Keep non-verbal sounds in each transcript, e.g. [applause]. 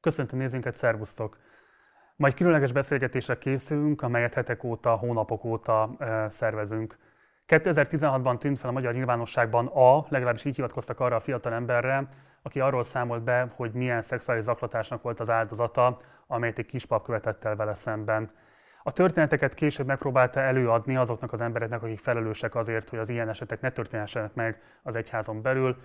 Köszöntöm nézőinket, szervusztok! Majd különleges beszélgetésre készülünk, amelyet hetek óta, hónapok óta e, szervezünk. 2016-ban tűnt fel a magyar nyilvánosságban a, legalábbis így hivatkoztak arra a fiatal emberre, aki arról számolt be, hogy milyen szexuális zaklatásnak volt az áldozata, amelyet egy kispap követett el vele szemben. A történeteket később megpróbálta előadni azoknak az embereknek, akik felelősek azért, hogy az ilyen esetek ne történhessenek meg az egyházon belül,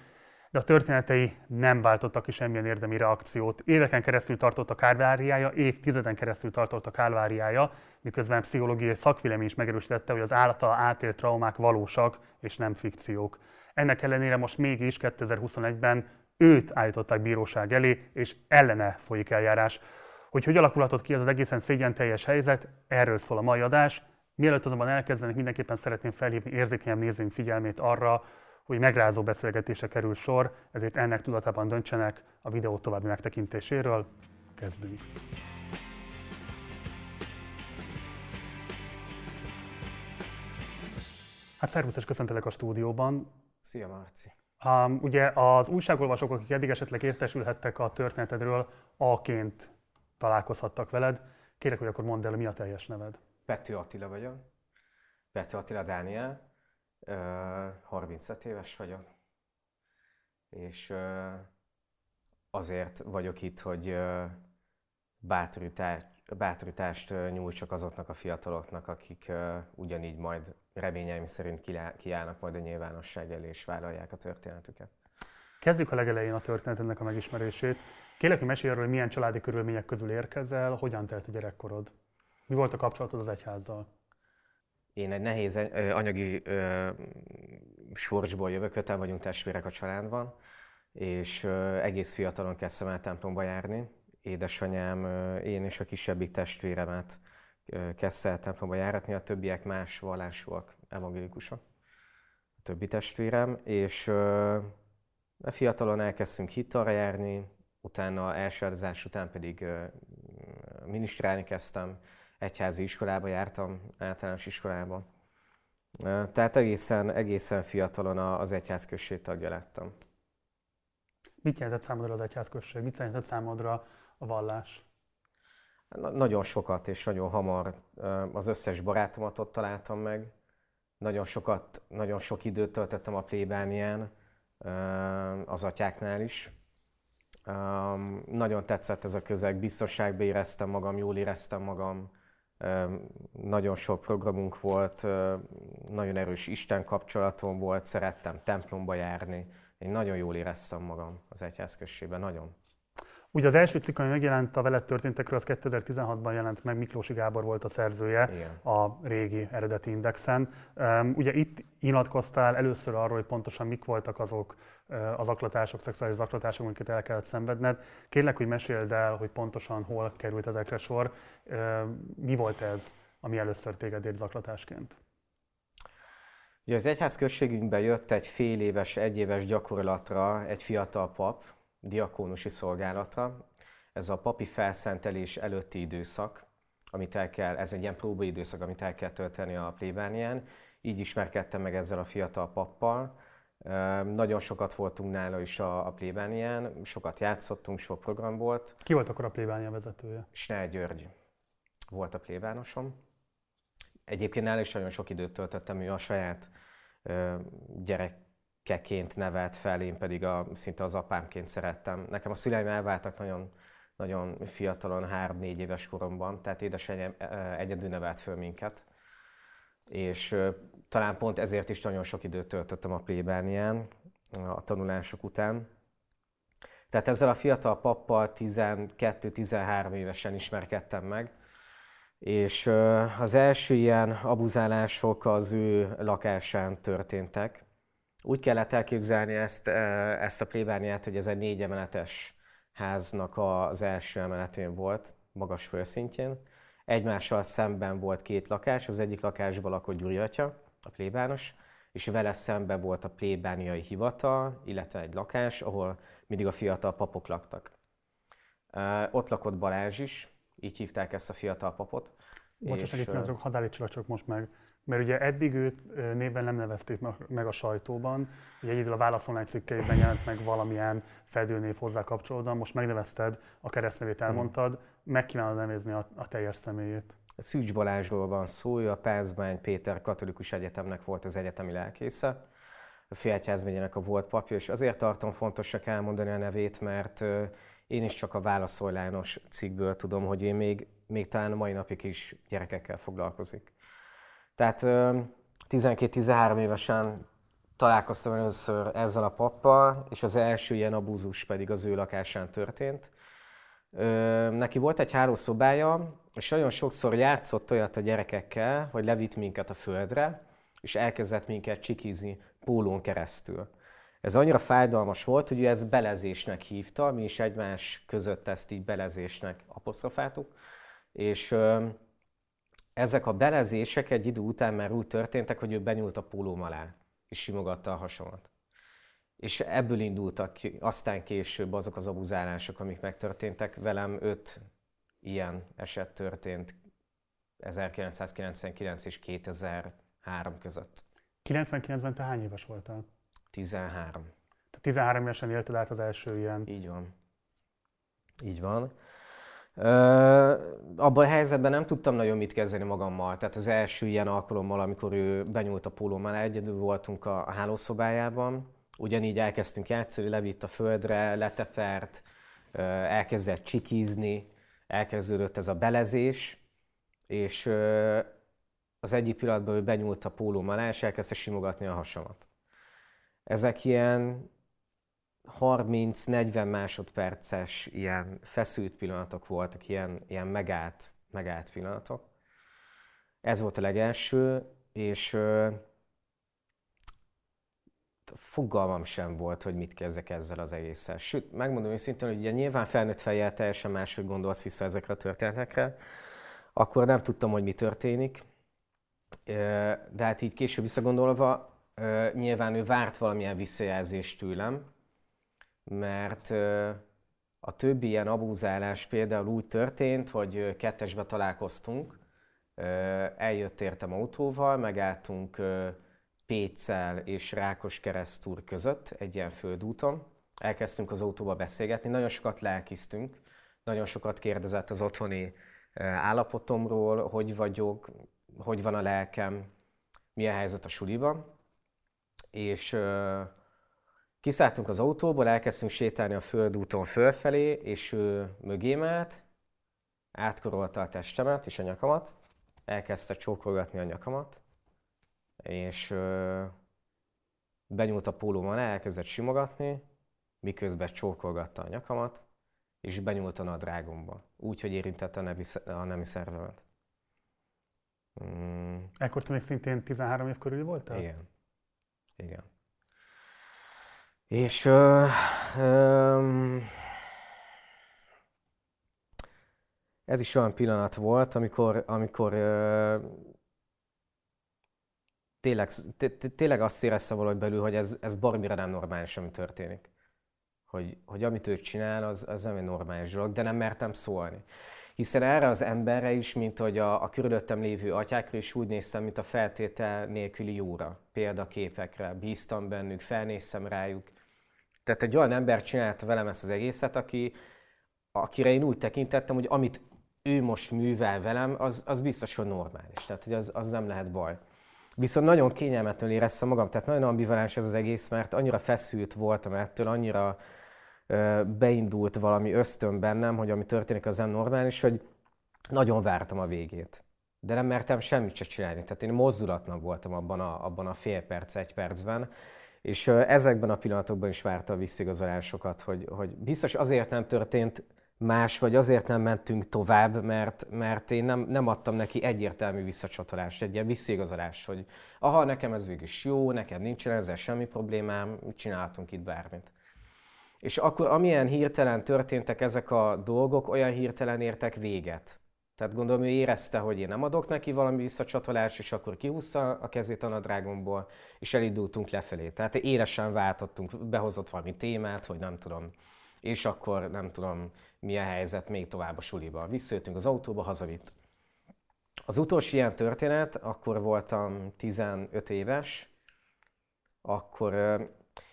de a történetei nem váltottak ki semmilyen érdemi reakciót. Éveken keresztül tartott a kálváriája, évtizeden keresztül tartott a kálváriája, miközben pszichológiai szakvélemény is megerősítette, hogy az állata átélt traumák valósak és nem fikciók. Ennek ellenére most mégis 2021-ben őt állították bíróság elé, és ellene folyik eljárás. Hogy hogy alakulhatott ki ez az egészen szégyen teljes helyzet, erről szól a mai adás. Mielőtt azonban elkezdenek, mindenképpen szeretném felhívni érzékenyebb nézőink figyelmét arra, hogy megrázó beszélgetése kerül sor, ezért ennek tudatában döntsenek a videó további megtekintéséről. Kezdünk! Hát szervusz és köszöntelek a stúdióban. Szia Marci! Um, ugye az újságolvasók, akik eddig esetleg értesülhettek a történetedről, A-ként találkozhattak veled. Kérek, hogy akkor mondd el, mi a teljes neved. Pető Attila vagyok. Pető Attila Dániel. 35 éves vagyok. És azért vagyok itt, hogy bátorítást, bátorítást nyújtsak azoknak a fiataloknak, akik ugyanígy majd reményeim szerint kiállnak majd a nyilvánosság elé és vállalják a történetüket. Kezdjük a legelején a történetnek a megismerését. Kérlek, hogy mesélj arról, hogy milyen családi körülmények közül érkezel, hogyan telt a gyerekkorod? Mi volt a kapcsolatod az egyházzal? Én egy nehéz anyagi ö, sorsból jövök, öten vagyunk testvérek a családban, és ö, egész fiatalon kezdtem el templomba járni. Édesanyám, ö, én és a kisebbik testvéremet kezdte el templomba járatni, a többiek más vallásúak, evangélikusok, a többi testvérem, és ö, fiatalon elkezdtünk hittalra járni, utána első után pedig ö, minisztrálni kezdtem, egyházi iskolába jártam, általános iskolába. Tehát egészen, egészen fiatalon az egyházközség tagja lettem. Mit jelentett számodra az egyházközség? Mit jelentett számodra a vallás? Na, nagyon sokat és nagyon hamar az összes barátomat ott találtam meg. Nagyon sokat, nagyon sok időt töltöttem a plébánián, az atyáknál is. Nagyon tetszett ez a közeg, biztonságban éreztem magam, jól éreztem magam nagyon sok programunk volt, nagyon erős Isten kapcsolatom volt, szerettem templomba járni. Én nagyon jól éreztem magam az egyházközségben, nagyon. Ugye az első cikk, ami megjelent a veled történtekről, az 2016-ban jelent meg, Miklósi Gábor volt a szerzője Igen. a régi eredeti indexen. Ugye itt nyilatkoztál először arról, hogy pontosan mik voltak azok az aklatások, szexuális zaklatások, amiket el kellett szenvedned. Kérlek, hogy meséld el, hogy pontosan hol került ezekre sor. Mi volt ez, ami először téged ért zaklatásként? Ugye az egyház községünkben jött egy fél éves, egyéves gyakorlatra egy fiatal pap, diakónusi szolgálata. Ez a papi felszentelés előtti időszak, amit el kell, ez egy ilyen próbaidőszak, amit el kell tölteni a plébánián. Így ismerkedtem meg ezzel a fiatal pappal. Nagyon sokat voltunk nála is a, a plébánián, sokat játszottunk, sok program volt. Ki volt akkor a plébánia vezetője? Snell György volt a plébánosom. Egyébként nála is nagyon sok időt töltöttem, ő a saját gyerek keként nevelt fel, én pedig a, szinte az apámként szerettem. Nekem a szüleim elváltak nagyon, nagyon fiatalon, három-négy éves koromban, tehát édesanyám egyedül nevelt föl minket. És talán pont ezért is nagyon sok időt töltöttem a plébánián a tanulások után. Tehát ezzel a fiatal pappal 12-13 évesen ismerkedtem meg, és az első ilyen abuzálások az ő lakásán történtek. Úgy kellett elképzelni ezt, ezt a plébániát, hogy ez egy négy emeletes háznak az első emeletén volt, magas fölszintjén. Egymással szemben volt két lakás, az egyik lakásban lakott Gyuri atya, a plébános, és vele szemben volt a plébániai hivatal, illetve egy lakás, ahol mindig a fiatal papok laktak. Ott lakott Balázs is, így hívták ezt a fiatal papot. Bocsáss meg egy pillanatra, hadd állítsalak csak most meg. Mert ugye eddig őt néven nem nevezték meg a sajtóban, ugye egyedül a válaszolás cikkeiben jelent meg valamilyen fedőnév hozzá kapcsolódóan, most megnevezted, a keresztnevét hmm. elmondtad, meg kívánod nevezni a, a teljes személyét. Szűcs Balázsról van szó, ő a Pázmány Péter Katolikus Egyetemnek volt az egyetemi lelkésze, a Félegyházmegyének a volt papja, és azért tartom fontosnak elmondani a nevét, mert én is csak a válaszollános cikkből tudom, hogy én még, még talán a mai napig is gyerekekkel foglalkozik. Tehát 12-13 évesen találkoztam először ezzel a pappal, és az első ilyen abúzus pedig az ő lakásán történt. Neki volt egy hálószobája, és nagyon sokszor játszott olyat a gyerekekkel, hogy levitt minket a földre, és elkezdett minket csikizni pólón keresztül. Ez annyira fájdalmas volt, hogy ő ezt belezésnek hívta, mi is egymás között ezt így belezésnek apostrofáltuk, és ezek a belezések egy idő után már úgy történtek, hogy ő benyúlt a pólóm alá, és simogatta a hasomat. És ebből indultak ki, aztán később azok az abuzálások, amik megtörténtek. Velem öt ilyen eset történt 1999 és 2003 között. 99-ben te hány éves voltál? 13. Tehát 13 évesen élted át az első ilyen... Így van. Így van. Abban a helyzetben nem tudtam nagyon mit kezdeni magammal. Tehát az első ilyen alkalommal, amikor ő benyúlt a pólóm egyedül voltunk a, a hálószobájában. Ugyanígy elkezdtünk játszani, levitt a földre, letepert, elkezdett csikizni, elkezdődött ez a belezés, és az egyik pillanatban ő benyúlt a pólóm alá, és elkezdte simogatni a hasamat. Ezek ilyen 30-40 másodperces ilyen feszült pillanatok voltak, ilyen, ilyen megállt, megállt pillanatok. Ez volt a legelső, és ö, fogalmam sem volt, hogy mit kezdek ezzel az egésszel. Sőt, megmondom őszintén, hogy ugye nyilván felnőtt fejjel teljesen máshogy gondolsz vissza ezekre a történetekre, akkor nem tudtam, hogy mi történik, de hát így később visszagondolva, nyilván ő várt valamilyen visszajelzést tőlem, mert a többi ilyen abúzálás például úgy történt, hogy kettesbe találkoztunk, eljött értem autóval, megálltunk Péccel és Rákos keresztúr között egy ilyen földúton, elkezdtünk az autóba beszélgetni, nagyon sokat lelkiztünk, nagyon sokat kérdezett az otthoni állapotomról, hogy vagyok, hogy van a lelkem, milyen helyzet a suliban, és kiszálltunk az autóból, elkezdtünk sétálni a földúton fölfelé, és ő mögém állt, átkorolta a testemet és a nyakamat, elkezdte csókolgatni a nyakamat, és uh, benyúlt a pólóm alá, elkezdett simogatni, miközben csókolgatta a nyakamat, és benyúlt a nadrágomba, úgy, hogy érintette a, nevi, a nemi szervemet. Mm. Ekkor te még szintén 13 év körül voltál? Igen. Igen. És uh, um, ez is olyan pillanat volt, amikor, amikor uh, tényleg, tényleg azt érezte valahogy belül, hogy ez, ez baromira nem normális, ami történik. Hogy, hogy amit ő csinál, az, az nem egy normális dolog, de nem mertem szólni. Hiszen erre az emberre is, mint hogy a, a körülöttem lévő atyákra is úgy néztem, mint a feltétel nélküli jóra. Példaképekre, bíztam bennük, felnéztem rájuk. Tehát egy olyan ember csinálta velem ezt az egészet, aki, akire én úgy tekintettem, hogy amit ő most művel velem, az, az biztos, hogy normális. Tehát, hogy az, az nem lehet baj. Viszont nagyon kényelmetlenül éreztem magam, tehát nagyon ambivalens ez az egész, mert annyira feszült voltam ettől, annyira beindult valami ösztön bennem, hogy ami történik, az nem normális, hogy nagyon vártam a végét. De nem mertem semmit se csinálni. Tehát én mozdulatlan voltam abban a, abban a fél perc, egy percben, és ezekben a pillanatokban is várta a visszigazolásokat, hogy, hogy biztos azért nem történt más, vagy azért nem mentünk tovább, mert, mert én nem, nem adtam neki egyértelmű visszacsatolást, egy ilyen visszigazolást, hogy aha, nekem ez végül is jó, nekem nincsen ezzel semmi problémám, csináltunk itt bármit. És akkor amilyen hirtelen történtek ezek a dolgok, olyan hirtelen értek véget. Tehát gondolom, ő érezte, hogy én nem adok neki valami visszacsatolást, és akkor kihúzta a kezét a nadrágomból, és elindultunk lefelé. Tehát élesen váltottunk, behozott valami témát, hogy nem tudom, és akkor nem tudom, mi a helyzet még tovább a suliba. Visszajöttünk az autóba, hazavitt. Az utolsó ilyen történet, akkor voltam 15 éves, akkor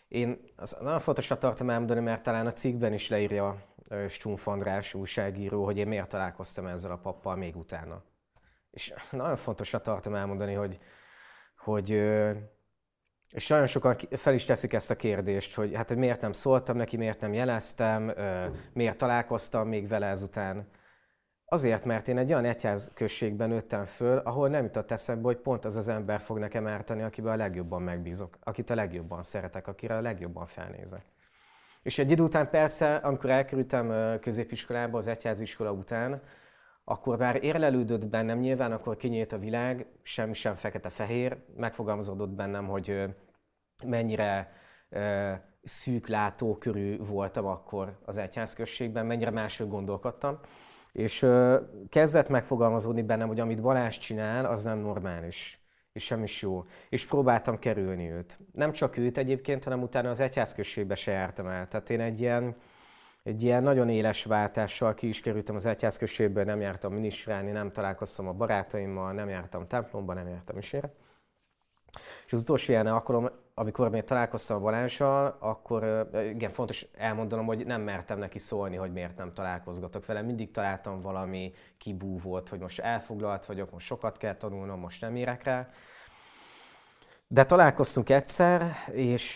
én az nagyon fontosnak tartom elmondani, mert talán a cikkben is leírja Stumpf András újságíró, hogy én miért találkoztam ezzel a pappal még utána. És nagyon fontosnak tartom elmondani, hogy, hogy és nagyon sokan fel is teszik ezt a kérdést, hogy hát hogy miért nem szóltam neki, miért nem jeleztem, miért találkoztam még vele ezután. Azért, mert én egy olyan egyház községben nőttem föl, ahol nem jutott eszembe, hogy pont az az ember fog nekem ártani, akiben a legjobban megbízok, akit a legjobban szeretek, akire a legjobban felnézek. És egy idő után persze, amikor elkerültem középiskolába, az egyháziskola után, akkor már érlelődött bennem nyilván, akkor kinyílt a világ, semmi sem fekete-fehér, megfogalmazódott bennem, hogy mennyire szűk látókörű voltam akkor az egyházközségben, mennyire máshogy gondolkodtam. És kezdett megfogalmazódni bennem, hogy amit Balázs csinál, az nem normális és sem is jó. És próbáltam kerülni őt. Nem csak őt egyébként, hanem utána az egyházközségbe se jártam el. Tehát én egy ilyen, egy ilyen nagyon éles váltással ki is kerültem az egyházközségből, nem jártam minisztrálni, nem találkoztam a barátaimmal, nem jártam templomba, nem jártam isére. És az utolsó ilyen alkalom, amikor még találkoztam a Balázsral, akkor igen, fontos elmondanom, hogy nem mertem neki szólni, hogy miért nem találkozgatok vele. Mindig találtam valami kibúvót, hogy most elfoglalt vagyok, most sokat kell tanulnom, most nem érek rá. De találkoztunk egyszer, és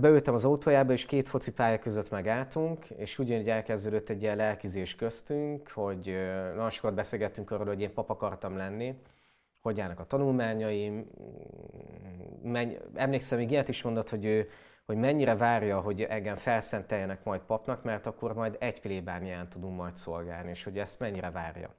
beültem az autójába, és két focipálya között megálltunk, és ugyanígy elkezdődött egy ilyen lelkizés köztünk, hogy nagyon sokat beszélgettünk arról, hogy én pap akartam lenni, hogy állnak a tanulmányaim. Menny, emlékszem, még ilyet is mondott, hogy ő hogy mennyire várja, hogy engem felszenteljenek majd papnak, mert akkor majd egy plébánián tudunk majd szolgálni, és hogy ezt mennyire várja.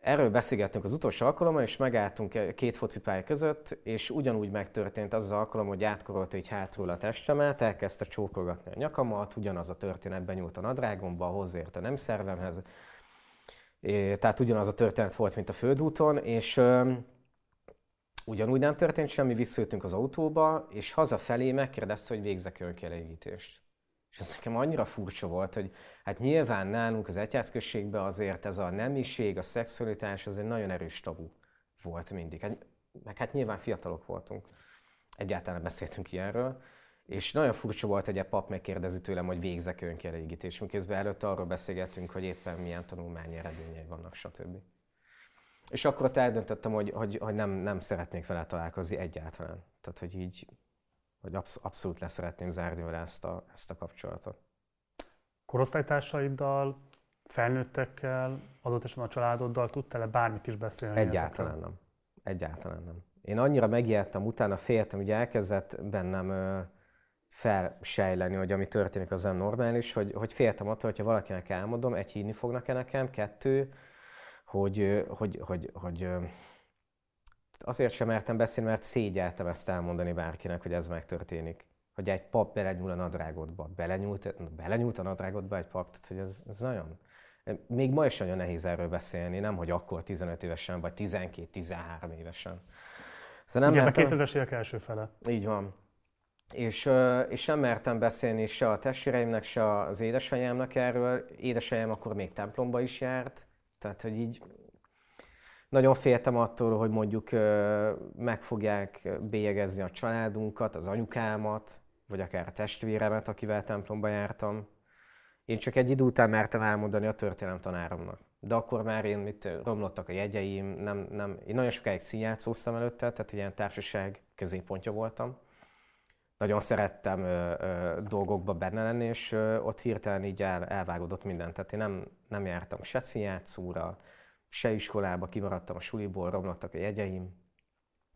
Erről beszélgettünk az utolsó alkalommal, és megálltunk két focipálya között, és ugyanúgy megtörtént az az alkalom, hogy átkorolta egy hátról a testemet, elkezdte csókolgatni a nyakamat, ugyanaz a történet benyúlt a nadrágomba, hozzáért a nem szervemhez, tehát ugyanaz a történet volt, mint a földúton, és ugyanúgy nem történt semmi, visszajöttünk az autóba, és hazafelé megkérdezte, hogy végzek önkielégítést. És ez nekem annyira furcsa volt, hogy hát nyilván nálunk az egyházközségben azért ez a nemiség, a szexualitás, az egy nagyon erős tabu volt mindig. Hát, meg hát nyilván fiatalok voltunk. Egyáltalán beszéltünk ilyenről. És nagyon furcsa volt, hogy a pap megkérdezi tőlem, hogy végzek önkielégítést, miközben előtte arról beszélgettünk, hogy éppen milyen tanulmányi eredményei vannak, stb. És akkor ott eldöntöttem, hogy, hogy, hogy nem, nem szeretnék vele találkozni egyáltalán. Tehát, hogy így, hogy absz- abszolút le szeretném zárni vele ezt a, ezt a kapcsolatot. Korosztálytársaiddal, felnőttekkel, adott esetben a családoddal tudtál-e bármit is beszélni? Egyáltalán ezekről? nem. Egyáltalán nem. Én annyira megijedtem, utána féltem, ugye elkezdett bennem felsejleni, hogy ami történik, az nem normális, hogy, hogy féltem attól, hogyha valakinek elmondom, egy, hívni fognak-e nekem, kettő, hogy, hogy, hogy, hogy azért sem mertem beszélni, mert szégyeltem ezt elmondani bárkinek, hogy ez megtörténik. Hogy egy pap belenyúl a nadrágodba, belenyúlt, belenyúlt a nadrágodba egy pap, tehát hogy ez, ez nagyon... Még ma is nagyon nehéz erről beszélni, nem hogy akkor 15 évesen, vagy 12-13 évesen. Szóval nem Ugye mertem... ez a 2000-es évek első fele. Így van és, és nem mertem beszélni se a testvéreimnek, se az édesanyámnak erről. Édesanyám akkor még templomba is járt, tehát hogy így nagyon féltem attól, hogy mondjuk meg fogják bélyegezni a családunkat, az anyukámat, vagy akár a testvéremet, akivel templomba jártam. Én csak egy idő után mertem elmondani a történelem tanáromnak. De akkor már én mit romlottak a jegyeim, nem, nem, én nagyon sokáig színjátszóztam előtte, tehát ilyen társaság középpontja voltam nagyon szerettem ö, ö, dolgokba benne lenni, és ö, ott hirtelen így el, elvágódott minden. Tehát én nem, nem jártam se színjátszóra, se iskolába, kimaradtam a suliból, romlottak a jegyeim,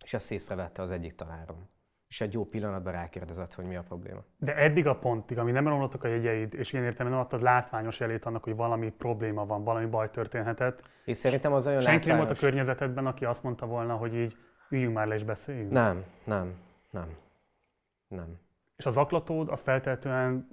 és ezt észrevette az egyik tanárom. És egy jó pillanatban rákérdezett, hogy mi a probléma. De eddig a pontig, ami nem romlottak a jegyeid, és én értem, nem adtad látványos jelét annak, hogy valami probléma van, valami baj történhetett. És szerintem az olyan Senki látványos... volt a környezetedben, aki azt mondta volna, hogy így üljünk már le és beszéljünk? Nem, nem, nem. Nem. És az aklatód az feltétlenül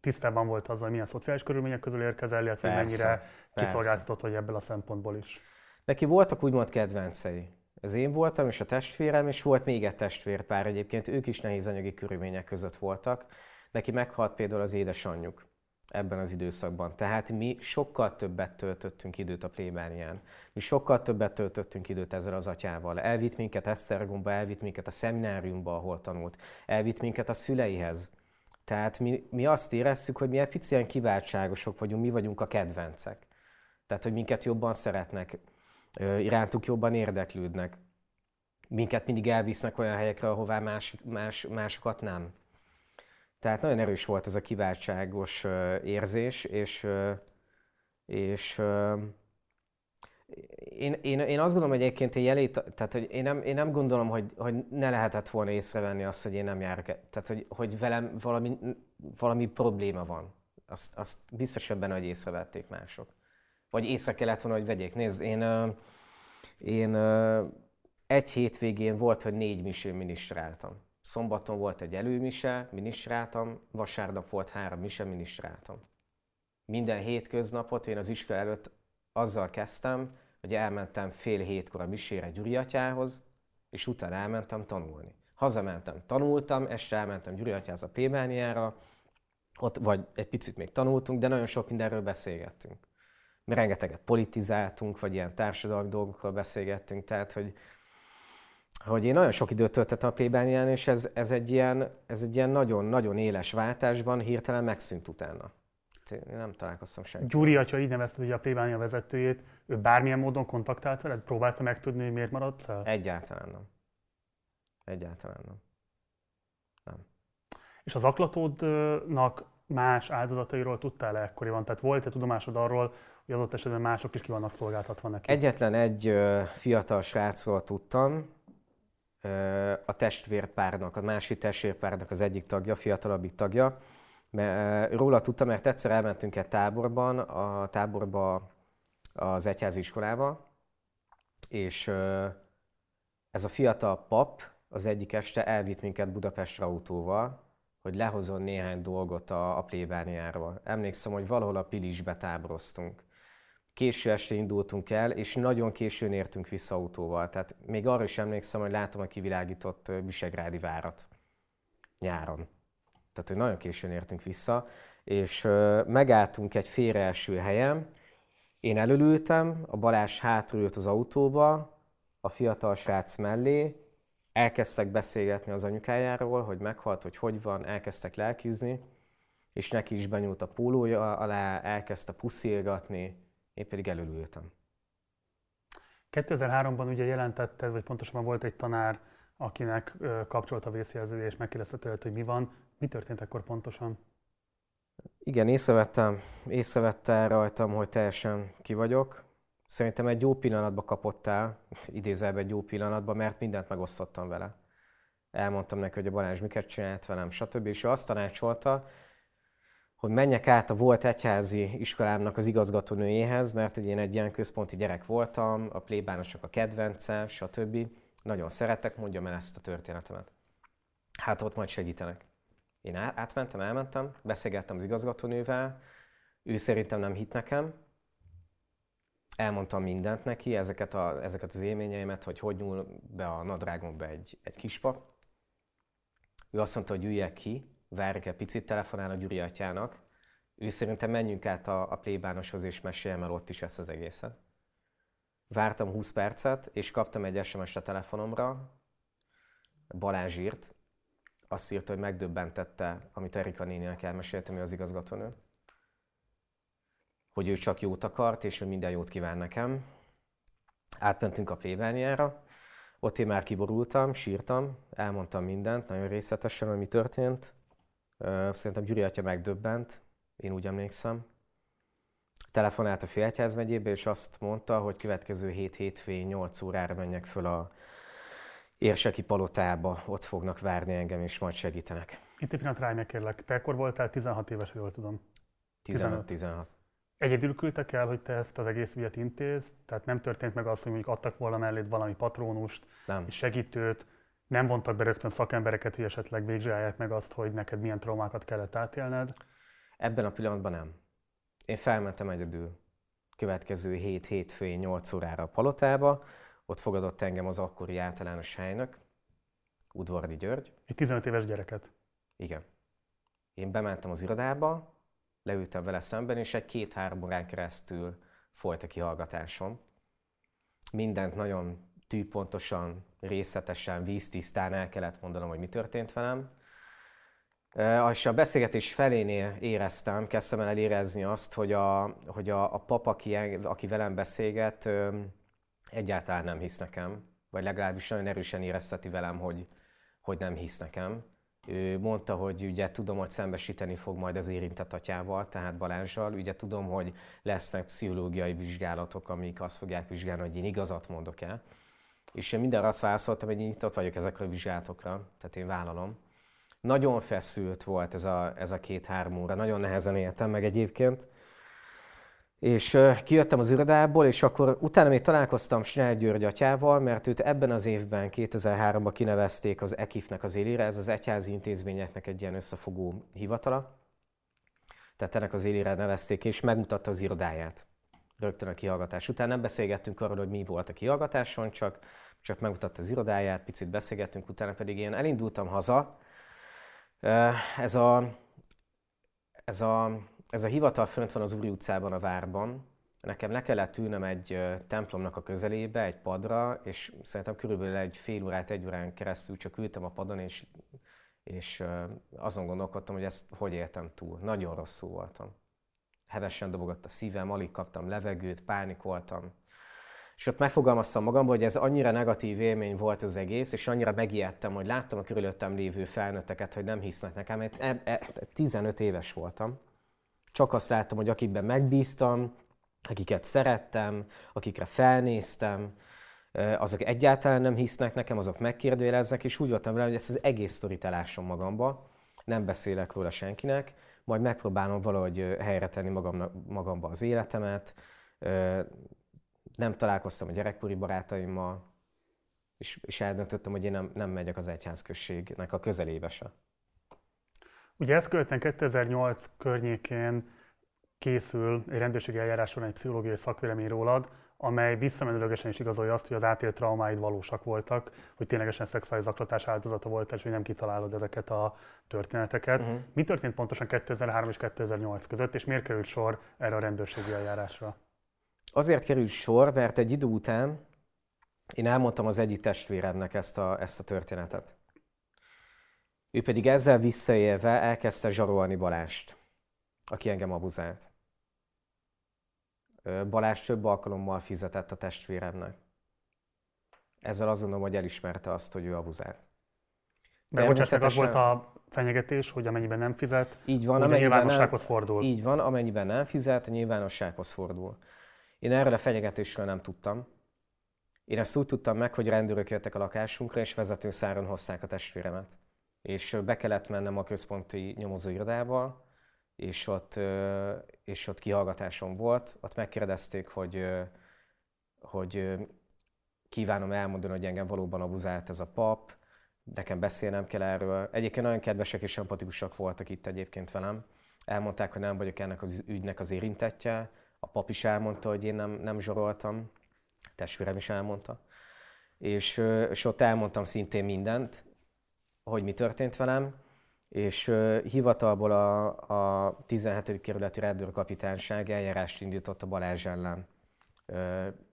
tisztában volt azzal, hogy milyen szociális körülmények közül érkezel, illetve persze, mennyire kiszolgáltatott vagy ebből a szempontból is. Neki voltak úgymond kedvencei. Ez én voltam, és a testvérem, és volt még egy testvérpár egyébként, ők is nehéz anyagi körülmények között voltak. Neki meghalt például az édesanyjuk. Ebben az időszakban. Tehát mi sokkal többet töltöttünk időt a plébánián. Mi sokkal többet töltöttünk időt ezzel az atyával. Elvitt minket Esztergomba, elvitt minket a szemináriumba, ahol tanult. Elvitt minket a szüleihez. Tehát mi, mi azt éreztük, hogy mi egy pici ilyen kiváltságosok vagyunk, mi vagyunk a kedvencek. Tehát, hogy minket jobban szeretnek, irántuk jobban érdeklődnek. Minket mindig elvisznek olyan helyekre, ahová más, más, másokat nem. Tehát nagyon erős volt ez a kiváltságos érzés, és, és én, én, én azt gondolom, hogy egyébként én jelét, tehát hogy én nem, én nem gondolom, hogy, hogy ne lehetett volna észrevenni azt, hogy én nem járok, tehát hogy, hogy velem valami, valami probléma van. Azt, azt biztos benne, hogy észrevették mások. Vagy észre kellett volna, hogy vegyék. Nézd, én, én egy hétvégén volt, hogy négy misén minisztráltam. Szombaton volt egy előmise, minisztráltam, vasárnap volt három mise, minisztráltam. Minden hétköznapot én az iskola előtt azzal kezdtem, hogy elmentem fél hétkor a misére Gyuri atyához, és utána elmentem tanulni. Hazamentem, tanultam, este elmentem Gyuri atyához a plébániára, ott vagy egy picit még tanultunk, de nagyon sok mindenről beszélgettünk. Mi rengeteget politizáltunk, vagy ilyen társadalmi dolgokról beszélgettünk, tehát hogy hogy én nagyon sok időt töltöttem a plébánián, és ez, ez egy ilyen, ez egy ilyen nagyon-nagyon éles váltásban hirtelen megszűnt utána. Én nem találkoztam senki. Gyuri atya így nevezted ugye a plébánia vezetőjét, ő bármilyen módon kontaktált veled? Próbálta megtudni, hogy miért maradsz el? Egyáltalán nem. Egyáltalán nem. Nem. És az aklatódnak más áldozatairól tudtál -e ekkoriban? Tehát volt-e tudomásod arról, hogy adott esetben mások is ki vannak szolgáltatva neki? Egyetlen egy fiatal srácról tudtam, a testvérpárnak, a másik testvérpárnak az egyik tagja, fiatalabbik tagja. Mert, róla tudtam, mert egyszer elmentünk egy táborban, a táborba az egyházi iskolába, és ez a fiatal pap az egyik este elvitt minket Budapestre autóval, hogy lehozon néhány dolgot a, a plébániáról. Emlékszem, hogy valahol a Pilisbe táboroztunk késő este indultunk el, és nagyon későn értünk vissza autóval. Tehát még arra is emlékszem, hogy látom a kivilágított Visegrádi várat nyáron. Tehát, hogy nagyon későn értünk vissza, és megálltunk egy félreeső helyen, én előültem, a Balázs hátulült az autóba, a fiatal srác mellé, elkezdtek beszélgetni az anyukájáról, hogy meghalt, hogy hogy van, elkezdtek lelkizni, és neki is benyúlt a pólója alá, elkezdte puszilgatni, én pedig elülültem. 2003-ban ugye jelentetted, vagy pontosabban volt egy tanár, akinek kapcsolt a vészjelző, és megkérdezte tőled, hogy mi van. Mi történt akkor pontosan? Igen, észrevettem, észrevette rajtam, hogy teljesen ki vagyok. Szerintem egy jó pillanatba kapott el, egy jó pillanatba, mert mindent megosztottam vele. Elmondtam neki, hogy a Balázs miket csinált velem, stb. És ő azt tanácsolta, hogy menjek át a volt egyházi iskolámnak az igazgatónőjéhez, mert ugye én egy ilyen központi gyerek voltam, a plébánosok a kedvence, stb. Nagyon szeretek, mondjam el ezt a történetemet. Hát ott majd segítenek. Én átmentem, elmentem, beszélgettem az igazgatónővel, ő szerintem nem hit nekem, elmondtam mindent neki, ezeket, a, ezeket az élményeimet, hogy hogy nyúl be a nadrágomba egy, egy kispa. Ő azt mondta, hogy üljek ki, várjuk egy picit, telefonál a Gyuri atyának, ő szerintem menjünk át a, a plébánoshoz és meséljem el ott is ezt az egészet. Vártam 20 percet, és kaptam egy SMS a telefonomra, Balázs írt, azt írta, hogy megdöbbentette, amit Erika néninek elmeséltem, ő az igazgatónő, hogy ő csak jót akart, és hogy minden jót kíván nekem. Átmentünk a plébániára, ott én már kiborultam, sírtam, elmondtam mindent, nagyon részletesen, hogy mi történt. Szerintem Gyuri atya megdöbbent, én úgy emlékszem. Telefonált a Félegyház megyébe, és azt mondta, hogy következő hét hétfőn 8 órára menjek föl a érseki palotába, ott fognak várni engem, és majd segítenek. Itt egy pillanat rá kérlek. Te akkor voltál 16 éves, jól tudom. 15-16. Egyedül küldtek el, hogy te ezt az egész ügyet intéz, tehát nem történt meg az, hogy mondjuk adtak volna mellét valami patrónust, nem. segítőt, nem vontak be rögtön szakembereket, hogy esetleg végzsálják meg azt, hogy neked milyen traumákat kellett átélned. Ebben a pillanatban nem. Én felmentem egyedül következő hét hétfőjén 8 órára a palotába, ott fogadott engem az akkori általános helynök, Udvardi György. Egy 15 éves gyereket? Igen. Én bementem az irodába, leültem vele szemben, és egy két-három órán keresztül folyt a kihallgatásom. Mindent nagyon tűpontosan, részletesen, víztisztán el kellett mondanom, hogy mi történt velem. És a beszélgetés felénél éreztem, kezdtem el érezni azt, hogy a, hogy a, a pap, aki, aki velem beszélget, egyáltalán nem hisz nekem, vagy legalábbis nagyon erősen érezteti velem, hogy, hogy nem hisz nekem. Ő mondta, hogy ugye tudom, hogy szembesíteni fog majd az érintett atyával, tehát Balázsral. Ugye tudom, hogy lesznek pszichológiai vizsgálatok, amik azt fogják vizsgálni, hogy én igazat mondok-e. És én mindenre azt válaszoltam, hogy én nyitott vagyok ezekre a vizsgálatokra, tehát én vállalom. Nagyon feszült volt ez a, ez a két-három óra, nagyon nehezen éltem meg egyébként. És kijöttem az irodából, és akkor utána még találkoztam Snell György atyával, mert őt ebben az évben, 2003-ban kinevezték az EKIF-nek az élére, ez az egyházi intézményeknek egy ilyen összefogó hivatala. Tehát ennek az élére nevezték, és megmutatta az irodáját rögtön a kihallgatás után. Nem beszélgettünk arról, hogy mi volt a kihallgatáson, csak, csak megmutatta az irodáját, picit beszélgettünk, utána pedig én elindultam haza. Ez a, ez a ez a hivatal fönt van az Úri utcában, a várban. Nekem le kellett ülnem egy templomnak a közelébe, egy padra, és szerintem körülbelül egy fél órát, egy órán keresztül csak ültem a padon, és, és azon gondolkodtam, hogy ezt hogy éltem túl. Nagyon rosszul voltam. Hevesen dobogott a szívem, alig kaptam levegőt, pánikoltam. És ott megfogalmaztam magamból, hogy ez annyira negatív élmény volt az egész, és annyira megijedtem, hogy láttam a körülöttem lévő felnőtteket, hogy nem hisznek nekem, mert e, e, 15 éves voltam. Csak azt láttam, hogy akikben megbíztam, akiket szerettem, akikre felnéztem, azok egyáltalán nem hisznek nekem, azok megkérdőjeleznek, és úgy voltam vele, hogy ezt az egész sztorit elásom magamba, nem beszélek róla senkinek, majd megpróbálom valahogy helyre tenni magam, magamba az életemet, nem találkoztam a gyerekkori barátaimmal, és, és eldöntöttem, hogy én nem, nem megyek az egyházközségnek a közelébe se. Ugye ezt követően 2008 környékén készül egy rendőrségi eljáráson egy pszichológiai szakvélemény rólad, amely visszamenőlegesen is igazolja azt, hogy az átélt traumáid valósak voltak, hogy ténylegesen szexuális zaklatás áldozata volt, és hogy nem kitalálod ezeket a történeteket. Uh-huh. Mi történt pontosan 2003 és 2008 között, és miért került sor erre a rendőrségi eljárásra? Azért került sor, mert egy idő után én elmondtam az egyik testvéremnek ezt a, ezt a történetet. Ő pedig ezzel visszaélve elkezdte zsarolni Balást, aki engem abuzált. Balázs több alkalommal fizetett a testvéremnek. Ezzel azt gondolom, hogy elismerte azt, hogy ő abuzált. De bocsánat, az volt a fenyegetés, hogy amennyiben nem fizet, így van, amennyiben nyilvánossághoz nem, fordul. Így van, amennyiben nem fizet, a nyilvánossághoz fordul. Én erről a fenyegetésről nem tudtam. Én ezt úgy tudtam meg, hogy rendőrök jöttek a lakásunkra, és vezetőszáron hozták a testvéremet és be kellett mennem a központi nyomozóirodába, és ott, és ott kihallgatásom volt. Ott megkérdezték, hogy, hogy kívánom elmondani, hogy engem valóban abuzált ez a pap, nekem beszélnem kell erről. Egyébként nagyon kedvesek és empatikusak voltak itt egyébként velem. Elmondták, hogy nem vagyok ennek az ügynek az érintettje. A pap is elmondta, hogy én nem, nem zsaroltam. A testvérem is elmondta. És, és ott elmondtam szintén mindent, hogy mi történt velem, és hivatalból a, a 17. kerületi rendőrkapitányság eljárást indított a Balázs ellen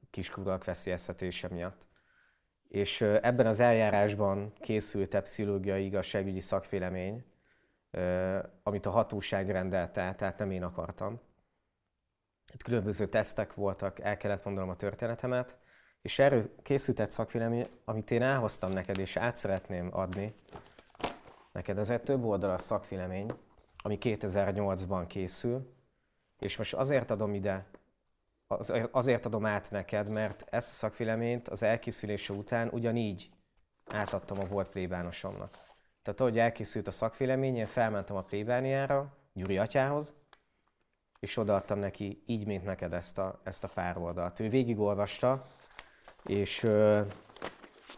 kiskurak veszélyeztetése miatt. És ebben az eljárásban készült a pszichológiai igazságügyi szakvélemény, amit a hatóság rendelt el, tehát nem én akartam. Itt különböző tesztek voltak, el kellett mondanom a történetemet, és erről készült egy szakvélemény, amit én elhoztam neked, és át szeretném adni neked. Ez egy több oldalas szakvélemény, ami 2008-ban készül, és most azért adom ide, azért adom át neked, mert ezt a szakvéleményt az elkészülése után ugyanígy átadtam a volt plébánosomnak. Tehát ahogy elkészült a szakvélemény, én felmentem a plébániára, Gyuri atyához, és odaadtam neki így, mint neked ezt a, ezt a pár oldalt. Ő végigolvasta, és ö,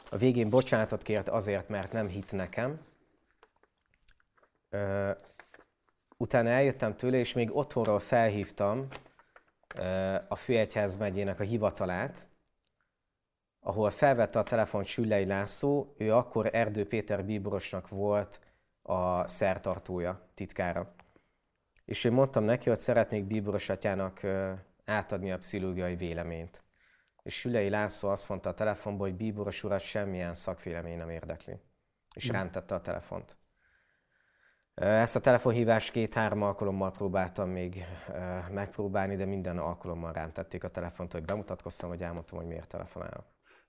a végén bocsánatot kért azért, mert nem hitt nekem. Ö, utána eljöttem tőle, és még otthonról felhívtam ö, a Főegyház megyének a hivatalát, ahol felvette a telefon Süllei László, ő akkor Erdő Péter bíborosnak volt a szertartója, titkára. és én mondtam neki, hogy szeretnék bíboros atyának átadni a pszichológiai véleményt. És Sülei László azt mondta a telefonból, hogy bíboros urat semmilyen szakvélemény nem érdekli. És mm. rám tette a telefont. Ezt a telefonhívást két-három alkalommal próbáltam még megpróbálni, de minden alkalommal rám tették a telefont, hogy bemutatkoztam, hogy elmondtam, hogy miért telefonálok.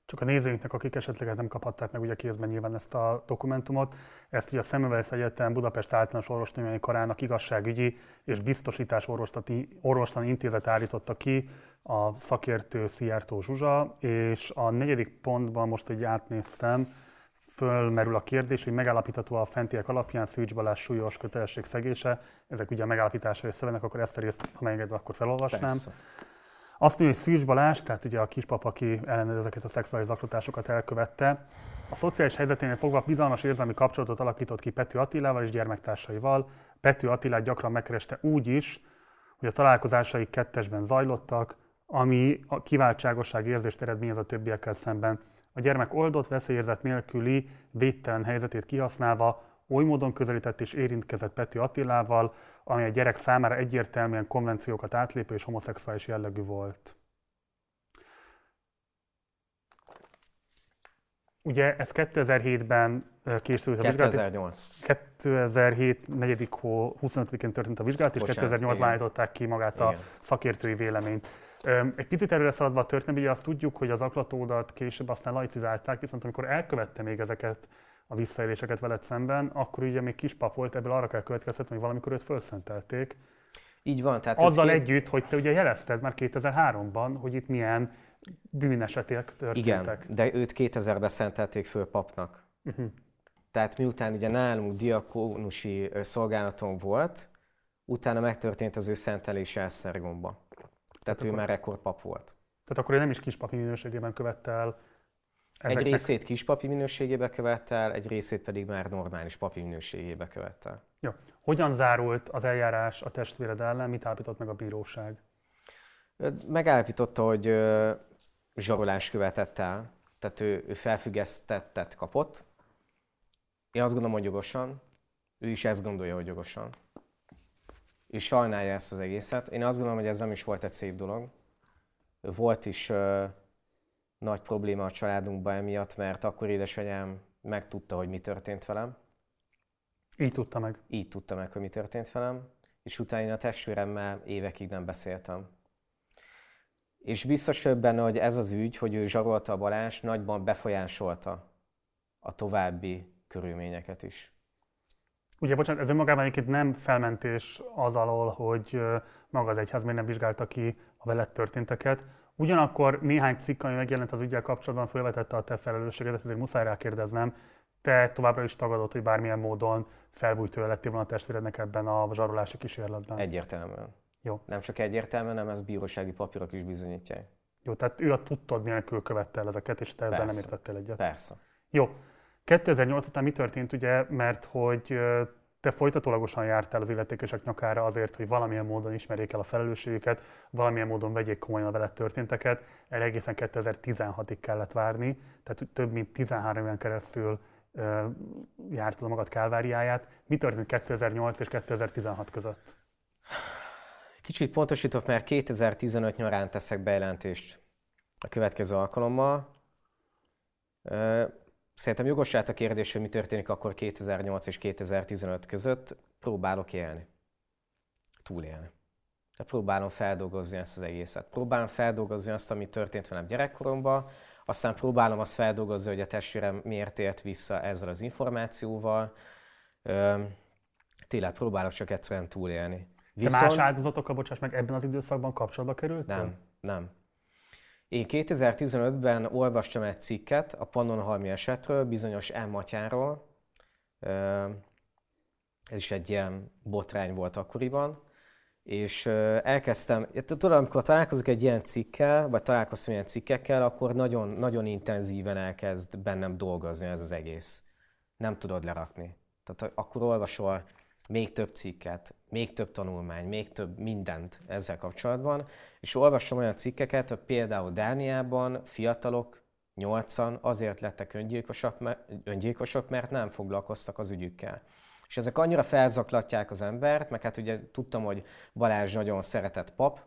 Csak a nézőinknek, akik esetleg nem kaphatták meg ugye kézben nyilván ezt a dokumentumot, ezt ugye a Szemüvesz Egyetem Budapest Általános Orvostudományi Karának igazságügyi és biztosítás orvoslani intézet állította ki a szakértő Szijjártó Zsuzsa, és a negyedik pontban most egy átnéztem, fölmerül a kérdés, hogy megállapítható a fentiek alapján Szűcs Balázs súlyos szegése. Ezek ugye a megállapításra összevennek, akkor ezt a részt, ha megengedve, akkor felolvasnám. Persze. Azt mondja, hogy Szűcs Balázs, tehát ugye a kispap, aki ellenőr ezeket a szexuális zaklatásokat elkövette, a szociális helyzeténél fogva bizalmas érzelmi kapcsolatot alakított ki Pető Attilával és gyermektársaival. Pető Attilát gyakran megkereste úgy is, hogy a találkozásai kettesben zajlottak, ami a kiváltságosság érzést eredményez a többiekkel szemben. A gyermek oldott veszélyérzet nélküli védtelen helyzetét kihasználva oly módon közelített és érintkezett Pető Attilával, ami a gyerek számára egyértelműen konvenciókat átlépő és homoszexuális jellegű volt. Ugye ez 2007-ben készült a 2008. vizsgálat. 2007. 4. hó 25-én történt a vizsgálat, és 2008-ban állították ki magát igen. a szakértői véleményt. Egy picit előre szaladva a történet, ugye azt tudjuk, hogy az aklatódat később aztán laicizálták, viszont amikor elkövette még ezeket a visszaéléseket veled szemben, akkor ugye még kispap volt, ebből arra kell következtetni, hogy valamikor őt fölszentelték. Így van. Tehát Azzal két... együtt, hogy te ugye jelezted már 2003-ban, hogy itt milyen bűnesetek történtek. Igen, de őt 2000-ben szentelték föl papnak. Uh-huh. Tehát miután ugye nálunk diakónusi szolgálaton volt, utána megtörtént az ő szentelése Esztergomba. Tehát, Tehát ő akkor... már ekkor pap volt. Tehát akkor ő nem is kispapi minőségében követte el Ezeknek... Egy részét kispapi minőségébe követte el, egy részét pedig már normális papi minőségébe követte el. Jó. Hogyan zárult az eljárás a testvéred ellen, mit állapított meg a bíróság? Megállapította, hogy zsarolás követett el, tehát ő, ő felfüggesztettet kapott. Én azt gondolom, hogy jogosan, ő is ezt gondolja, hogy jogosan. Ő sajnálja ezt az egészet. Én azt gondolom, hogy ez nem is volt egy szép dolog. Volt is nagy probléma a családunkban emiatt, mert akkor édesanyám megtudta, hogy mi történt velem. Így tudta meg? Így tudta meg, hogy mi történt velem, és utána én a testvéremmel évekig nem beszéltem. És biztos benne, hogy ez az ügy, hogy ő zsarolta a Balázs, nagyban befolyásolta a további körülményeket is. Ugye, bocsánat, ez önmagában egyébként nem felmentés az alól, hogy maga az egyház miért nem vizsgálta ki a veled történteket, Ugyanakkor néhány cikk, ami megjelent az ügyel kapcsolatban, felvetette a te felelősségedet, ezért muszáj rákérdeznem, te továbbra is tagadod, hogy bármilyen módon felbújtó lettél volna a testvérednek ebben a zsarolási kísérletben. Egyértelműen. Jó. Nem csak egyértelműen, hanem ez bírósági papírok is bizonyítják. Jó, tehát ő a tudtod nélkül követte el ezeket, és te ezzel Persze. nem értettél egyet. Persze. Jó. 2008 után mi történt, ugye, mert hogy te folytatólagosan jártál az illetékesek nyakára azért, hogy valamilyen módon ismerjék el a felelősségüket, valamilyen módon vegyék komolyan a veled történteket. Erre egészen 2016-ig kellett várni, tehát több mint 13 éven keresztül jártad magad kálváriáját. Mi történt 2008 és 2016 között? Kicsit pontosítok, mert 2015 nyarán teszek bejelentést a következő alkalommal. Szerintem jogos a kérdés, hogy mi történik akkor 2008 és 2015 között. Próbálok élni. Túlélni. Tehát próbálom feldolgozni ezt az egészet. Próbálom feldolgozni azt, ami történt velem gyerekkoromban, aztán próbálom azt feldolgozni, hogy a testvérem miért ért vissza ezzel az információval. tényleg próbálok csak egyszerűen túlélni. Viszont... Te más áldozatokkal, bocsáss meg, ebben az időszakban kapcsolatba került? Nem, nem. Én 2015-ben olvastam egy cikket a Pannonhalmi esetről, bizonyos M. Ez is egy ilyen botrány volt akkoriban. És elkezdtem, tudod, amikor találkozok egy ilyen cikkel, vagy találkoztam ilyen cikkekkel, akkor nagyon, nagyon intenzíven elkezd bennem dolgozni ez az egész. Nem tudod lerakni. Tehát akkor olvasol még több cikket, még több tanulmány, még több mindent ezzel kapcsolatban, és olvastam olyan cikkeket, hogy például Dániában fiatalok nyolcan azért lettek öngyilkosok, öngyilkosok, mert nem foglalkoztak az ügyükkel. És ezek annyira felzaklatják az embert, meg hát ugye tudtam, hogy Balázs nagyon szeretett pap,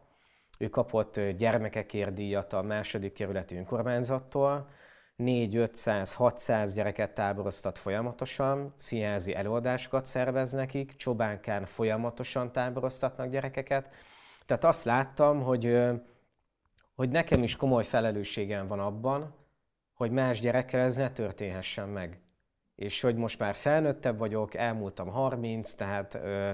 ő kapott gyermekekért díjat a második kerületi önkormányzattól, 4-500-600 gyereket táboroztat folyamatosan, színházi előadásokat szervez nekik, Csobánkán folyamatosan táboroztatnak gyerekeket. Tehát azt láttam, hogy, hogy nekem is komoly felelősségem van abban, hogy más gyerekkel ez ne történhessen meg. És hogy most már felnőttebb vagyok, elmúltam 30, tehát ö,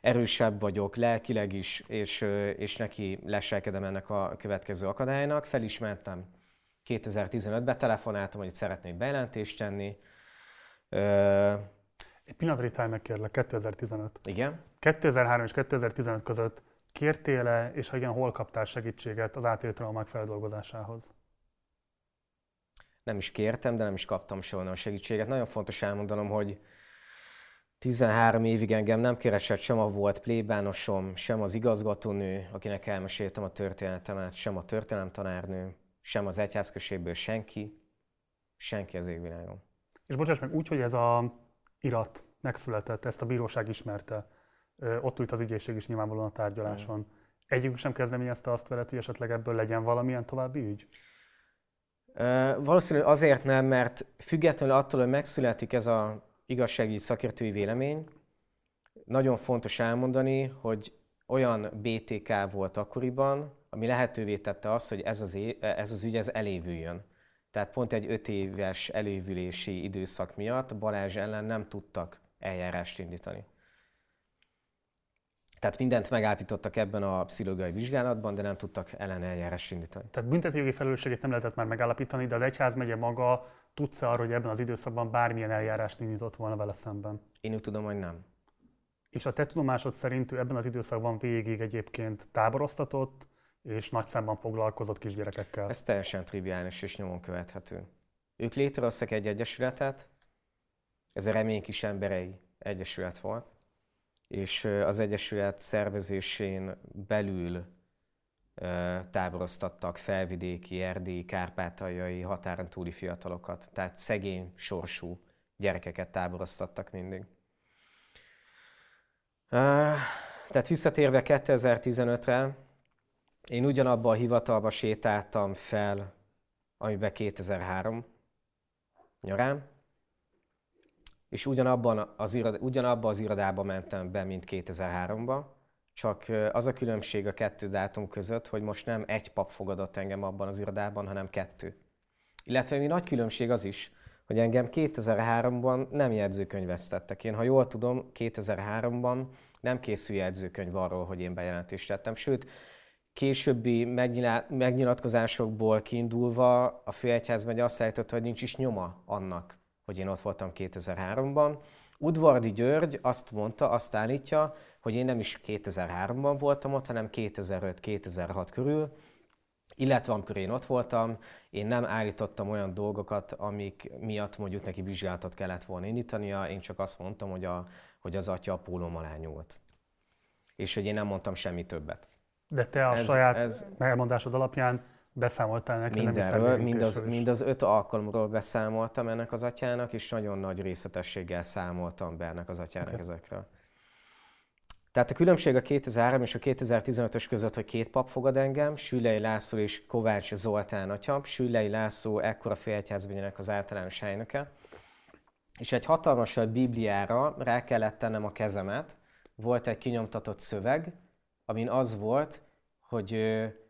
erősebb vagyok lelkileg is, és, ö, és neki leselkedem ennek a következő akadálynak. Felismertem 2015-ben, telefonáltam, hogy szeretnék bejelentést tenni. Ö, Egy pillanatra itt megkérlek, 2015. Igen. 2003 és 2015 között kértél-e, és ha igen, hol kaptál segítséget az átélt traumák feldolgozásához? nem is kértem, de nem is kaptam soha a segítséget. Nagyon fontos elmondanom, hogy 13 évig engem nem keresett sem a volt plébánosom, sem az igazgatónő, akinek elmeséltem a történetemet, sem a történelemtanárnő, sem az egyházközségből senki, senki az égvilágon. És bocsáss meg, úgy, hogy ez a irat megszületett, ezt a bíróság ismerte, ott ült az ügyészség is nyilvánvalóan a tárgyaláson. Mm. Egyikük sem kezdeményezte azt veled, hogy esetleg ebből legyen valamilyen további ügy? Valószínűleg azért nem, mert függetlenül attól, hogy megszületik ez a igazságügyi szakértői vélemény, nagyon fontos elmondani, hogy olyan BTK volt akkoriban, ami lehetővé tette azt, hogy ez az, é- ez az ügy ez elévüljön. Tehát pont egy öt éves elévülési időszak miatt Balázs ellen nem tudtak eljárást indítani. Tehát mindent megállapítottak ebben a pszichológiai vizsgálatban, de nem tudtak ellen eljárás indítani. Tehát büntetőjogi felelősséget nem lehetett már megállapítani, de az egyházmegye maga tudsz arról, hogy ebben az időszakban bármilyen eljárást indított volna vele szemben? Én úgy tudom, hogy nem. És a te tudomásod szerint ő ebben az időszakban végig egyébként táboroztatott, és nagy számban foglalkozott kisgyerekekkel? Ez teljesen triviális és nyomon követhető. Ők létrehoztak egy egyesületet, ez a Remény Kis Emberei Egyesület volt, és az Egyesület szervezésén belül táboroztattak felvidéki, erdélyi, kárpátaljai, határon túli fiatalokat. Tehát szegény, sorsú gyerekeket táboroztattak mindig. Tehát visszatérve 2015-re, én ugyanabba a hivatalba sétáltam fel, amiben 2003 nyarán, és ugyanabban az, irad, ugyanabban az irodába mentem be, mint 2003-ba, csak az a különbség a kettő dátum között, hogy most nem egy pap fogadott engem abban az irodában, hanem kettő. Illetve mi nagy különbség az is, hogy engem 2003-ban nem jegyzőkönyvesztettek. Én, ha jól tudom, 2003-ban nem készül jegyzőkönyv arról, hogy én bejelentést tettem. Sőt, későbbi megnyilatkozásokból kiindulva a főegyház megy azt állította, hogy nincs is nyoma annak, hogy én ott voltam 2003-ban. Udvardi György azt mondta, azt állítja, hogy én nem is 2003-ban voltam ott, hanem 2005-2006 körül, illetve amikor én ott voltam, én nem állítottam olyan dolgokat, amik miatt mondjuk neki vizsgálatot kellett volna indítania, én csak azt mondtam, hogy, a, hogy az atya a pólóm alá nyúlt. És hogy én nem mondtam semmi többet. De te a ez, saját ez... elmondásod alapján Beszámoltál neki? Mindenről, mind az, mind az öt alkalomról beszámoltam ennek az atyának, és nagyon nagy részletességgel számoltam be ennek az atyának okay. ezekről. Tehát a különbség a 2003 és a 2015-ös között, hogy két pap fogad engem, Sülei László és Kovács Zoltán atya. Sülei László ekkora félegyházmegyének az általános elnöke. És egy hatalmas Bibliára rá kellett tennem a kezemet. Volt egy kinyomtatott szöveg, amin az volt, hogy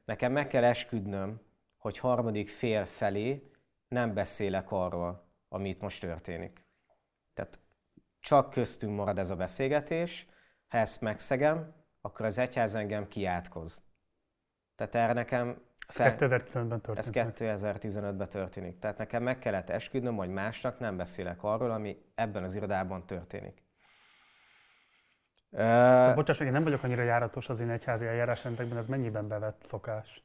nekem meg kell esküdnöm, hogy harmadik fél felé nem beszélek arról, amit most történik. Tehát csak köztünk marad ez a beszélgetés, ha ezt megszegem, akkor az egyház engem kiátkoz. Tehát erre nekem... Ez fel... 2015-ben történt. Ez 2015-ben történik. Tehát nekem meg kellett esküdnöm, hogy másnak nem beszélek arról, ami ebben az irodában történik. Ez bocsáss meg, én nem vagyok annyira járatos az én egyházi eljárásrendekben, ez mennyiben bevett szokás?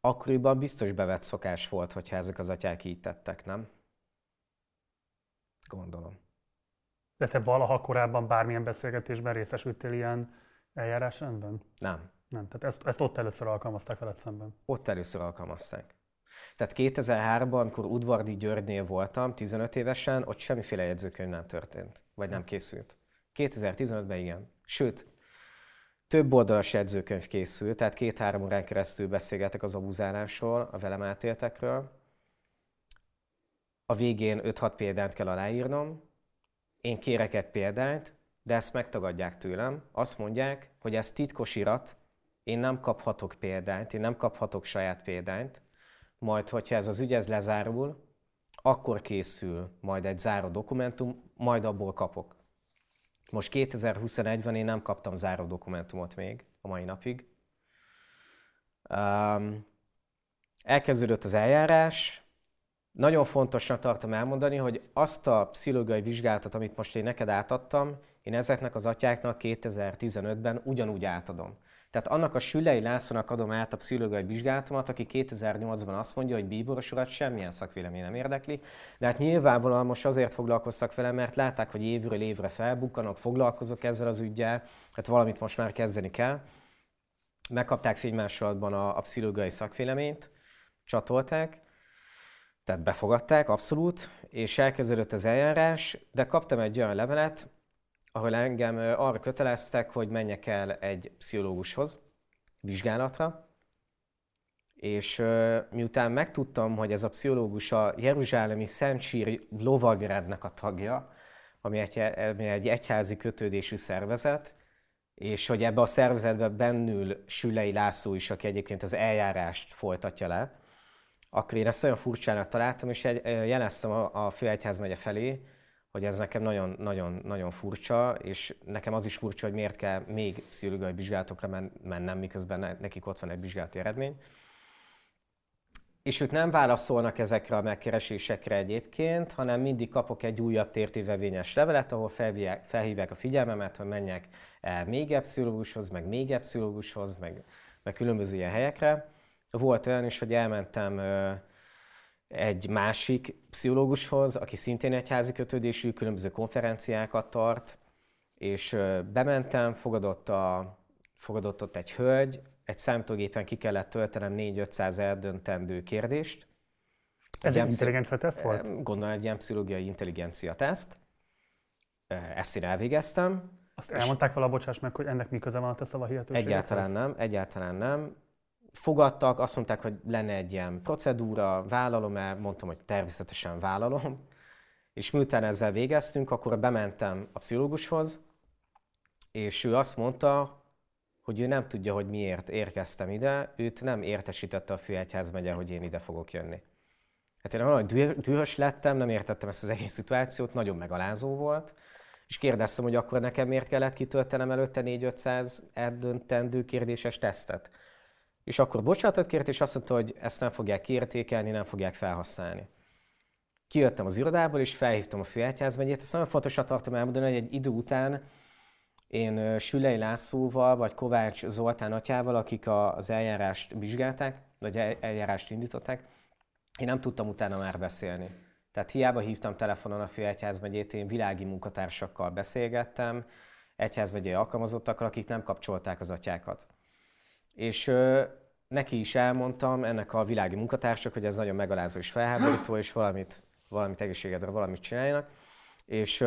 Akkoriban biztos bevett szokás volt, hogyha ezek az atyák így tettek, nem? Gondolom. De te valaha korábban bármilyen beszélgetésben részesültél ilyen eljárásrendben? Nem. Nem, tehát ezt, ezt ott először alkalmazták veled szemben? Ott először alkalmazták. Tehát 2003-ban, amikor Udvardi Györgynél voltam, 15 évesen, ott semmiféle jegyzőkönyv nem történt, vagy nem készült. 2015-ben igen. Sőt, több oldalas jegyzőkönyv készült, tehát két-három órán keresztül beszélgetek az abuzálásról, a velem átéltekről. A végén 5-6 példányt kell aláírnom, én kérek egy példányt, de ezt megtagadják tőlem. Azt mondják, hogy ez titkos irat, én nem kaphatok példányt, én nem kaphatok saját példányt, majd hogyha ez az ügy ez lezárul, akkor készül majd egy záró dokumentum, majd abból kapok. Most 2021-ben én nem kaptam záró dokumentumot még a mai napig. Um, elkezdődött az eljárás. Nagyon fontosnak tartom elmondani, hogy azt a pszichológiai vizsgálatot, amit most én neked átadtam, én ezeknek az atyáknak 2015-ben ugyanúgy átadom. Tehát annak a Sülei Lászlónak adom át a pszichológiai vizsgálatomat, aki 2008-ban azt mondja, hogy bíboros urat semmilyen szakvélemény nem érdekli, de hát nyilvánvalóan most azért foglalkoztak vele, mert látták, hogy évről évre felbukkanok, foglalkozok ezzel az ügyel, hát valamit most már kezdeni kell. Megkapták fénymásolatban a, a pszichológiai szakvéleményt, csatolták, tehát befogadták, abszolút, és elkezdődött az eljárás, de kaptam egy olyan levelet, ahol engem arra köteleztek, hogy menjek el egy pszichológushoz vizsgálatra, és miután megtudtam, hogy ez a pszichológus a Jeruzsálemi Szentsír Lovagrednek a tagja, ami egy, ami egy egyházi kötődésű szervezet, és hogy ebbe a szervezetbe bennül Sülei László is, aki egyébként az eljárást folytatja le, akkor én ezt olyan furcsának találtam, és jeleztem a, a főegyházmegye felé, hogy ez nekem nagyon, nagyon, nagyon furcsa, és nekem az is furcsa, hogy miért kell még pszichológiai vizsgálatokra men- mennem, miközben nekik ott van egy vizsgálati eredmény. És ők nem válaszolnak ezekre a megkeresésekre egyébként, hanem mindig kapok egy újabb tértévevényes levelet, ahol felhívják, felhívják a figyelmemet, hogy menjek el még egy pszichológushoz, meg még egy pszichológushoz, meg, meg különböző ilyen helyekre. Volt olyan is, hogy elmentem egy másik pszichológushoz, aki szintén egyházi kötődésű, különböző konferenciákat tart, és bementem, fogadott, a, fogadott ott egy hölgy, egy számítógépen ki kellett töltenem 4-500 eldöntendő kérdést. Ez egy intelligencia teszt volt? Gondolom egy ilyen pszichológiai intelligencia teszt. Ezt én elvégeztem. Azt elmondták vala, bocsáss meg, hogy ennek mi köze van a te szava Egyáltalán nem, egyáltalán nem fogadtak, azt mondták, hogy lenne egy ilyen procedúra, vállalom-e, mondtam, hogy természetesen vállalom, és miután ezzel végeztünk, akkor bementem a pszichológushoz, és ő azt mondta, hogy ő nem tudja, hogy miért érkeztem ide, őt nem értesítette a főegyházmegye, hogy én ide fogok jönni. Hát én nagyon dühös lettem, nem értettem ezt az egész szituációt, nagyon megalázó volt, és kérdeztem, hogy akkor nekem miért kellett kitöltenem előtte 4-500 eldöntendő kérdéses tesztet és akkor bocsánatot kért, és azt mondta, hogy ezt nem fogják kiértékelni, nem fogják felhasználni. Kijöttem az irodából, és felhívtam a főegyházmegyét. Ezt nagyon fontosat tartom elmondani, hogy egy idő után én Sülei Lászlóval, vagy Kovács Zoltán atyával, akik az eljárást vizsgálták, vagy eljárást indították, én nem tudtam utána már beszélni. Tehát hiába hívtam telefonon a főegyházmegyét, én világi munkatársakkal beszélgettem, egyházmegyei alkalmazottakkal, akik nem kapcsolták az atyákat. És neki is elmondtam, ennek a világi munkatársak, hogy ez nagyon megalázó és felháborító, és valamit, valamit egészségedre valamit csináljanak. És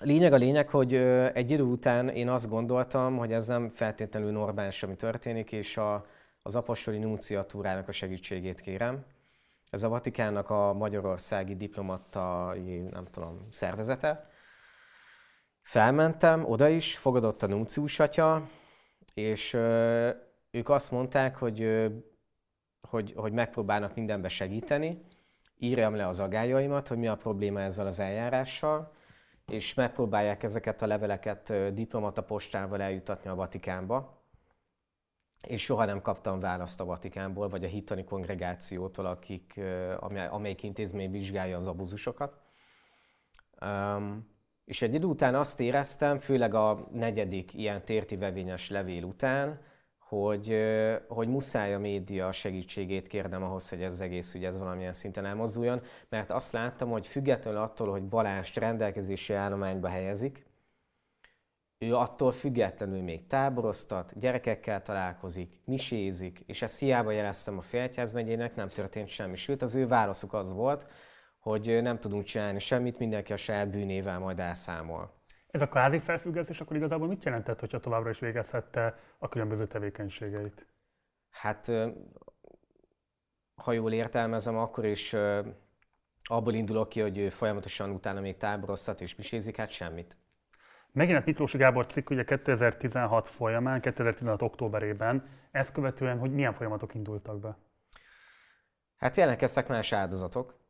lényeg a lényeg, hogy egy idő után én azt gondoltam, hogy ez nem feltétlenül normális, ami történik, és a, az apostoli nunciatúrának a segítségét kérem. Ez a Vatikánnak a magyarországi diplomatai, nem tudom, szervezete. Felmentem oda is, fogadott a nuncius atya, és ők azt mondták, hogy, hogy, hogy megpróbálnak mindenbe segíteni, írjam le az agályaimat, hogy mi a probléma ezzel az eljárással, és megpróbálják ezeket a leveleket diplomata postával eljutatni a Vatikánba. És soha nem kaptam választ a Vatikánból, vagy a hitani kongregációtól, akik, amelyik intézmény vizsgálja az abuzusokat. Um, és egy idő után azt éreztem, főleg a negyedik ilyen tértivevényes levél után, hogy, hogy muszáj a média segítségét kérnem ahhoz, hogy ez az egész ügy ez valamilyen szinten elmozduljon, mert azt láttam, hogy függetlenül attól, hogy Balást rendelkezési állományba helyezik, ő attól függetlenül még táboroztat, gyerekekkel találkozik, misézik, és ezt hiába jeleztem a Féltjáz megyének, nem történt semmi. Sőt, az ő válaszuk az volt, hogy nem tudunk csinálni semmit, mindenki a saját bűnével majd elszámol. Ez a kvázi felfüggesztés akkor igazából mit jelentett, hogyha továbbra is végezhette a különböző tevékenységeit? Hát, ha jól értelmezem, akkor is abból indulok ki, hogy ő folyamatosan utána még táboroztat és misézik, hát semmit. Megjelent Miklósi Gábor cikk ugye 2016 folyamán, 2016 októberében. Ezt követően, hogy milyen folyamatok indultak be? Hát jelentkeztek más áldozatok,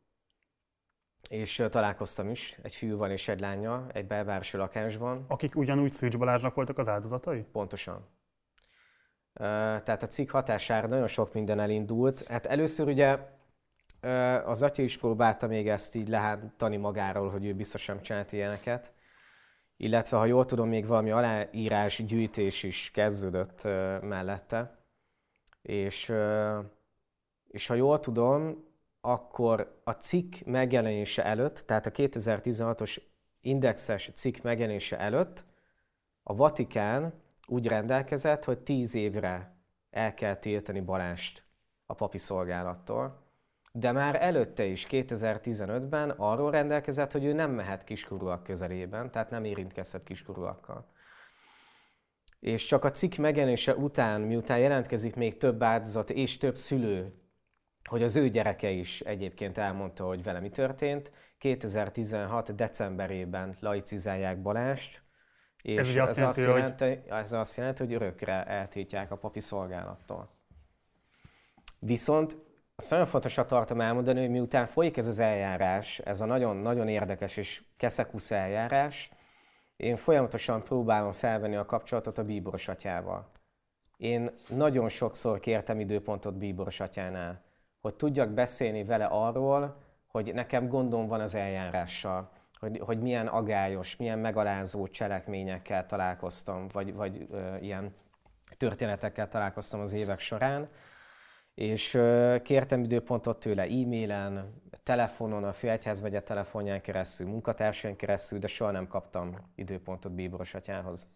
és találkoztam is egy fiúval és egy lánya egy belvárosi lakásban. Akik ugyanúgy Szűcs Balázsnak voltak az áldozatai? Pontosan. Tehát a cikk hatására nagyon sok minden elindult. Hát először ugye az atya is próbálta még ezt így lehántani magáról, hogy ő biztos nem csinált ilyeneket. Illetve, ha jól tudom, még valami aláírás gyűjtés is kezdődött mellette. És, és ha jól tudom, akkor a cikk megjelenése előtt, tehát a 2016-os indexes cikk megjelenése előtt a Vatikán úgy rendelkezett, hogy 10 évre el kell tiltani Balást a papi szolgálattól, de már előtte is, 2015-ben arról rendelkezett, hogy ő nem mehet kiskorúak közelében, tehát nem érintkezhet kiskorúakkal. És csak a cikk megjelenése után, miután jelentkezik még több áldozat és több szülő, hogy az ő gyereke is egyébként elmondta, hogy vele mi történt, 2016. decemberében laicizálják Balást, és ez, ez, azt, jelenti, azt jelenti, hogy... ez azt jelenti, hogy örökre eltiltják a papi szolgálattól. Viszont azt nagyon fontosat tartom elmondani, hogy miután folyik ez az eljárás, ez a nagyon-nagyon érdekes és keszekusz eljárás, én folyamatosan próbálom felvenni a kapcsolatot a bíboros atyával. Én nagyon sokszor kértem időpontot bíboros atyánál, hogy tudjak beszélni vele arról, hogy nekem gondom van az eljárással, hogy, hogy milyen agályos, milyen megalázó cselekményekkel találkoztam, vagy, vagy ö, ilyen történetekkel találkoztam az évek során, és ö, kértem időpontot tőle e-mailen, telefonon, a Félegyházmegye telefonján keresztül, munkatársain keresztül, de soha nem kaptam időpontot Bíboros atyához.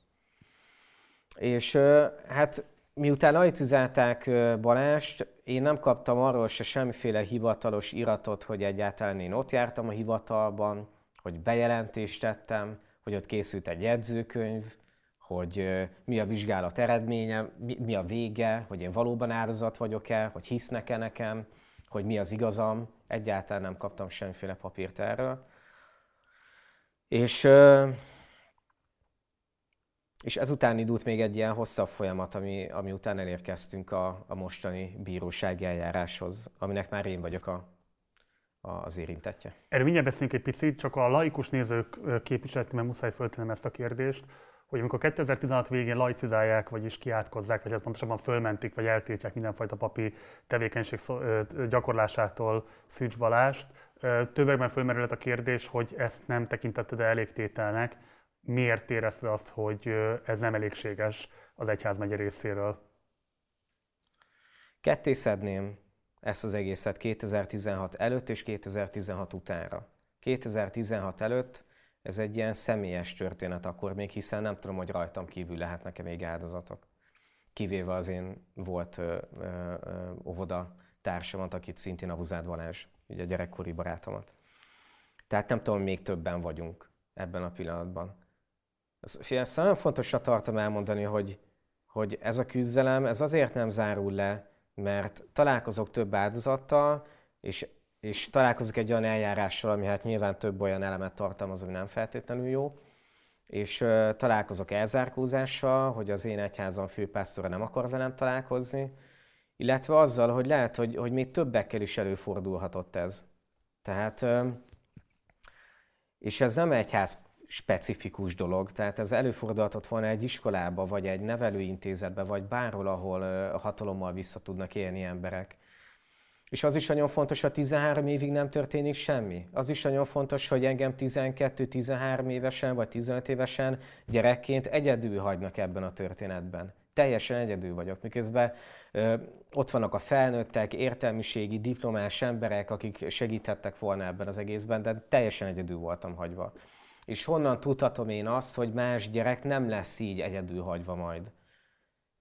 És ö, hát miután ajtizálták Balást, én nem kaptam arról se semmiféle hivatalos iratot, hogy egyáltalán én ott jártam a hivatalban, hogy bejelentést tettem, hogy ott készült egy jegyzőkönyv, hogy mi a vizsgálat eredménye, mi a vége, hogy én valóban áldozat vagyok-e, hogy hisznek-e nekem, hogy mi az igazam. Egyáltalán nem kaptam semmiféle papírt erről. És, és ezután indult még egy ilyen hosszabb folyamat, ami, ami után elérkeztünk a, a mostani bírósági eljáráshoz, aminek már én vagyok a az érintettje. Erről mindjárt beszélünk egy picit, csak a laikus nézők képviseletében muszáj föltennem ezt a kérdést, hogy amikor 2016 végén laicizálják, vagyis kiátkozzák, vagy hát pontosabban fölmentik, vagy eltiltják mindenfajta papi tevékenység gyakorlásától Szűcs Balást, többekben fölmerült a kérdés, hogy ezt nem tekintetted elég tételnek. Miért érezted azt, hogy ez nem elégséges az egyházmegye részéről? Ketté szedném ezt az egészet 2016 előtt és 2016 utánra. 2016 előtt ez egy ilyen személyes történet akkor még, hiszen nem tudom, hogy rajtam kívül lehetnek-e még áldozatok. Kivéve az én volt ö, ö, ö, óvoda társamat, akit szintén a Huzád Balázs, ugye gyerekkori barátomat. Tehát nem tudom, még többen vagyunk ebben a pillanatban. Ezt nagyon fontosra tartom elmondani, hogy, hogy ez a küzdelem, ez azért nem zárul le, mert találkozok több áldozattal, és, és találkozok egy olyan eljárással, ami hát nyilván több olyan elemet tartalmaz, ami nem feltétlenül jó, és uh, találkozok elzárkózással, hogy az én egyházam főpásztora nem akar velem találkozni, illetve azzal, hogy lehet, hogy, hogy még többekkel is előfordulhatott ez. Tehát, uh, és ez nem egyház specifikus dolog. Tehát ez előfordulhatott volna egy iskolába, vagy egy nevelőintézetbe, vagy bárhol, ahol a hatalommal vissza tudnak élni emberek. És az is nagyon fontos, hogy 13 évig nem történik semmi. Az is nagyon fontos, hogy engem 12-13 évesen vagy 15 évesen gyerekként egyedül hagynak ebben a történetben. Teljesen egyedül vagyok, miközben ö, ott vannak a felnőttek, értelmiségi, diplomás emberek, akik segíthettek volna ebben az egészben, de teljesen egyedül voltam hagyva. És honnan tudhatom én azt, hogy más gyerek nem lesz így egyedül hagyva majd.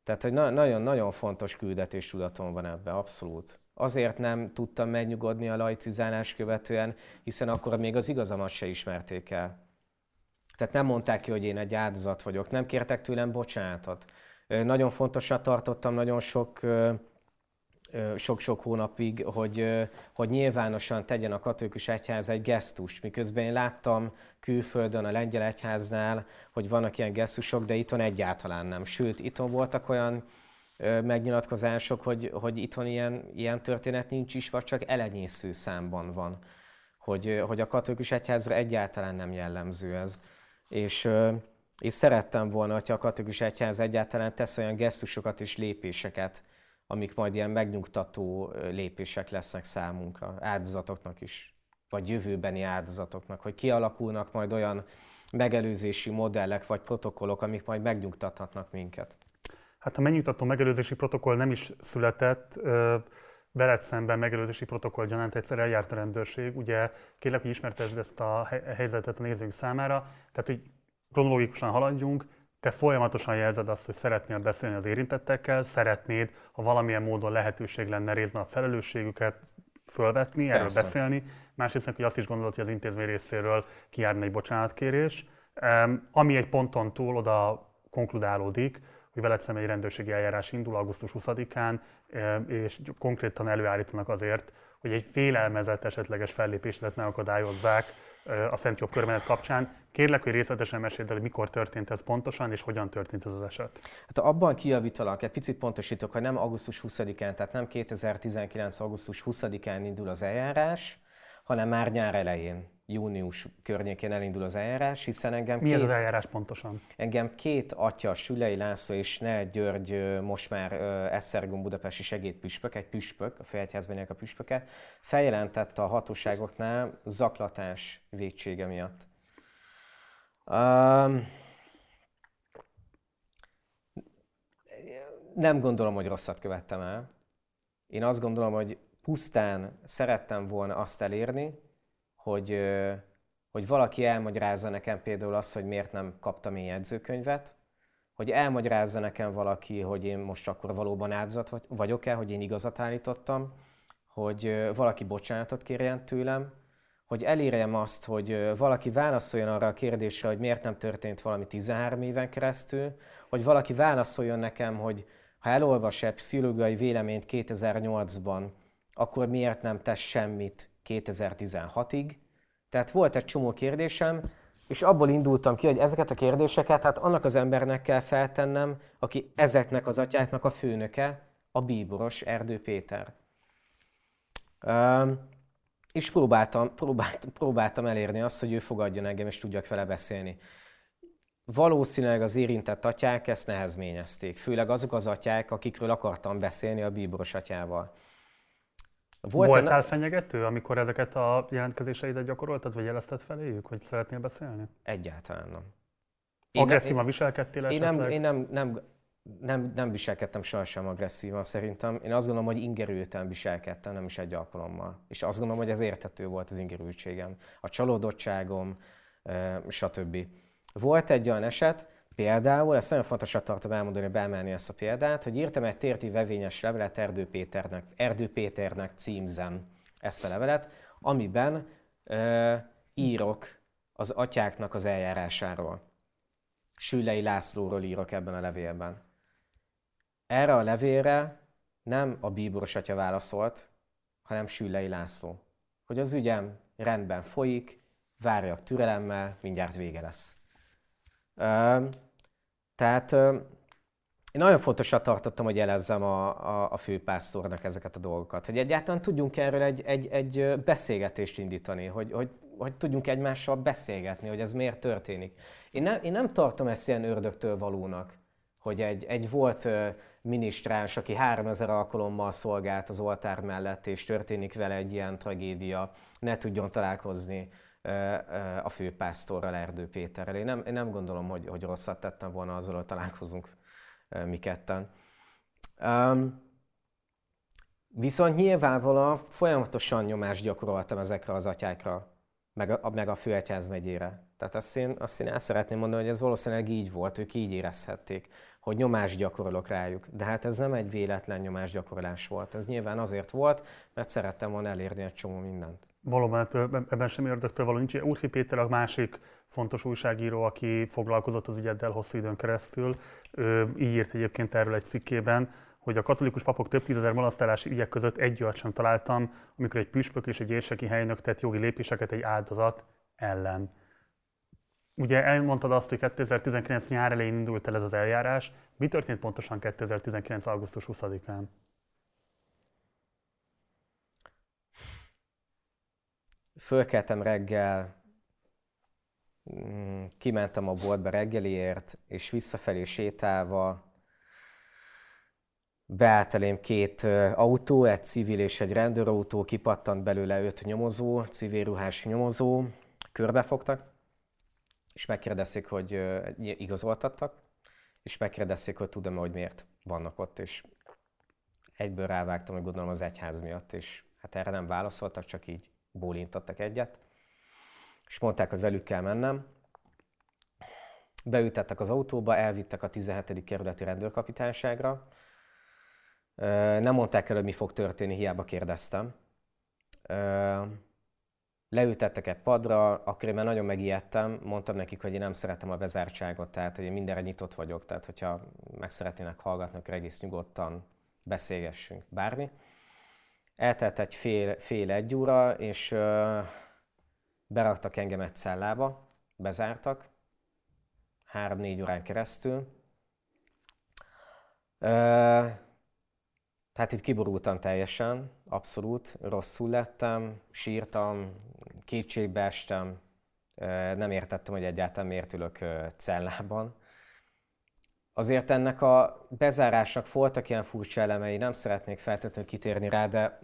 Tehát, hogy nagyon-nagyon fontos küldetés tudatom van ebbe, abszolút. Azért nem tudtam megnyugodni a laicizálás követően, hiszen akkor még az igazamat se ismerték el. Tehát nem mondták ki, hogy én egy áldozat vagyok, nem kértek tőlem bocsánatot. Nagyon fontosat tartottam nagyon sok sok-sok hónapig, hogy, hogy nyilvánosan tegyen a katolikus egyház egy gesztus. Miközben én láttam külföldön, a lengyel egyháznál, hogy vannak ilyen gesztusok, de itthon egyáltalán nem. Sőt, itthon voltak olyan megnyilatkozások, hogy, hogy itthon ilyen, ilyen történet nincs is, vagy csak elenyésző számban van. Hogy, hogy a katolikus egyházra egyáltalán nem jellemző ez. És, és szerettem volna, hogyha a katolikus egyház egyáltalán tesz olyan gesztusokat és lépéseket, amik majd ilyen megnyugtató lépések lesznek számunkra, áldozatoknak is, vagy jövőbeni áldozatoknak, hogy kialakulnak majd olyan megelőzési modellek vagy protokollok, amik majd megnyugtathatnak minket. Hát a megnyugtató megelőzési protokoll nem is született, veled szemben megelőzési protokoll gyanánt egyszer eljárt a rendőrség. Ugye kérlek, hogy ismertesd ezt a helyzetet a nézők számára. Tehát, hogy kronológikusan haladjunk, te folyamatosan jelzed azt, hogy szeretnél beszélni az érintettekkel, szeretnéd, ha valamilyen módon lehetőség lenne részben a felelősségüket fölvetni, erről Persze. beszélni. Másrészt, hogy azt is gondolod, hogy az intézmény részéről kijárna egy bocsánatkérés, ami egy ponton túl oda konkludálódik, hogy veled szemben egy rendőrségi eljárás indul augusztus 20-án, és konkrétan előállítanak azért, hogy egy félelmezett esetleges fellépésedet megakadályozzák, a Szent Jobb körmenet kapcsán. Kérlek, hogy részletesen meséld el, mikor történt ez pontosan, és hogyan történt ez az eset. Hát abban kijavítalak, egy picit pontosítok, hogy nem augusztus 20-án, tehát nem 2019. augusztus 20-án indul az eljárás, hanem már nyár elején június környékén elindul az eljárás, hiszen engem... Mi két, ez az eljárás pontosan? Engem két atya, Sülei László és Ne György, most már Eszergom budapesti segédpüspök, egy püspök, a Félegyházban a püspöke, feljelentette a hatóságoknál zaklatás vétsége miatt. Um, nem gondolom, hogy rosszat követtem el. Én azt gondolom, hogy pusztán szerettem volna azt elérni, hogy, hogy valaki elmagyarázza nekem például azt, hogy miért nem kaptam én jegyzőkönyvet, hogy elmagyarázza nekem valaki, hogy én most akkor valóban áldozat vagyok-e, hogy én igazat állítottam, hogy valaki bocsánatot kérjen tőlem, hogy elérjem azt, hogy valaki válaszoljon arra a kérdésre, hogy miért nem történt valami 13 éven keresztül, hogy valaki válaszoljon nekem, hogy ha elolvas egy pszichológiai véleményt 2008-ban, akkor miért nem tesz semmit 2016-ig. Tehát volt egy csomó kérdésem, és abból indultam ki, hogy ezeket a kérdéseket hát annak az embernek kell feltennem, aki ezeknek az atyáknak a főnöke, a bíboros Erdő Péter. Um, és próbáltam, próbáltam, próbáltam elérni azt, hogy ő fogadjon engem, és tudjak vele beszélni. Valószínűleg az érintett atyák ezt nehezményezték, főleg azok az atyák, akikről akartam beszélni a bíboros atyával. Volt Voltál fenyegető, amikor ezeket a jelentkezéseidet gyakoroltad, vagy jelezted feléjük, hogy szeretnél beszélni? Egyáltalán nem. Agresszívan viselkedtél én nem, én nem, nem, nem, nem viselkedtem sohasem agresszívan szerintem. Én azt gondolom, hogy ingerülten viselkedtem, nem is egy alkalommal. És azt gondolom, hogy ez érthető volt az ingerültségem. A csalódottságom, stb. Volt egy olyan eset, Például, ezt nagyon fontosat tartom elmondani, beemelni ezt a példát, hogy írtam egy térti vevényes levelet Erdő Péternek, Erdő Péternek címzem ezt a levelet, amiben e, írok az atyáknak az eljárásáról. Sülei Lászlóról írok ebben a levélben. Erre a levélre nem a bíboros atya válaszolt, hanem Sülei László. Hogy az ügyem rendben folyik, várjak türelemmel, mindjárt vége lesz. Tehát én nagyon fontosat tartottam, hogy jelezzem a, a, a főpásztornak ezeket a dolgokat, hogy egyáltalán tudjunk erről egy, egy, egy beszélgetést indítani, hogy, hogy, hogy tudjunk egymással beszélgetni, hogy ez miért történik. Én nem, én nem tartom ezt ilyen ördögtől valónak, hogy egy, egy volt minisztráns, aki 3000 alkalommal szolgált az oltár mellett, és történik vele egy ilyen tragédia, ne tudjon találkozni a főpásztorral, Erdő Péterrel. Én nem, én nem gondolom, hogy, hogy rosszat tettem volna azzal, hogy találkozunk mi ketten. Um, viszont nyilvánvalóan folyamatosan nyomást gyakoroltam ezekre az atyákra, meg a, meg a főegyház megyére. Tehát azt én, azt én el szeretném mondani, hogy ez valószínűleg így volt, ők így érezhették, hogy nyomást gyakorolok rájuk. De hát ez nem egy véletlen nyomásgyakorolás volt. Ez nyilván azért volt, mert szerettem volna elérni egy csomó mindent. Valóban ebben sem ördögtől való nincs. Úrfi Péter a másik fontos újságíró, aki foglalkozott az ügyeddel hosszú időn keresztül. Ő így írt egyébként erről egy cikkében, hogy a katolikus papok több tízezer monasztálási ügyek között egy olyat sem találtam, amikor egy püspök és egy érseki helynök tett jogi lépéseket egy áldozat ellen. Ugye elmondtad azt, hogy 2019 nyár elején indult el ez az eljárás. Mi történt pontosan 2019. augusztus 20-án? Fölkeltem reggel, mm, kimentem a boltba reggeliért, és visszafelé sétálva beállt elém két autó, egy civil és egy rendőrautó, kipattant belőle öt nyomozó, civil ruhás nyomozó, körbefogtak, és megkérdezték, hogy igazoltattak, és megkérdezték, hogy tudom hogy miért vannak ott, és egyből rávágtam, hogy gondolom az egyház miatt, és hát erre nem válaszoltak, csak így bólintottak egyet, és mondták, hogy velük kell mennem. Beütettek az autóba, elvittek a 17. kerületi rendőrkapitányságra. Nem mondták el, hogy mi fog történni, hiába kérdeztem leültettek egy padra, akkor én már nagyon megijedtem, mondtam nekik, hogy én nem szeretem a bezártságot, tehát hogy én mindenre nyitott vagyok, tehát hogyha meg szeretnének hallgatni, akkor egész nyugodtan beszélgessünk, bármi. Eltelt egy fél, fél egy óra, és uh, beraktak engem egy cellába, bezártak, három-négy órán keresztül. Uh, tehát itt kiborultam teljesen, abszolút, rosszul lettem, sírtam, kétségbe estem, nem értettem, hogy egyáltalán miért ülök cellában. Azért ennek a bezárásnak voltak ilyen furcsa elemei, nem szeretnék feltétlenül kitérni rá, de,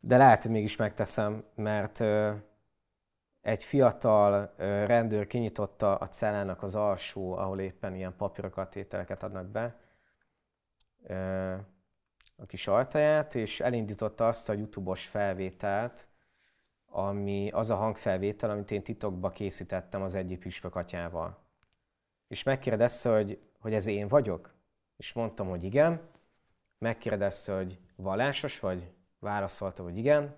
de lehet, hogy mégis megteszem, mert egy fiatal rendőr kinyitotta a cellának az alsó, ahol éppen ilyen papírokat, ételeket adnak be, a kis altaját, és elindította azt a YouTube-os felvételt, ami az a hangfelvétel, amit én titokba készítettem az egyik püspök atyával. És megkérdezte, hogy, hogy ez én vagyok? És mondtam, hogy igen. Megkérdezte, hogy vallásos vagy? Válaszolta, hogy igen.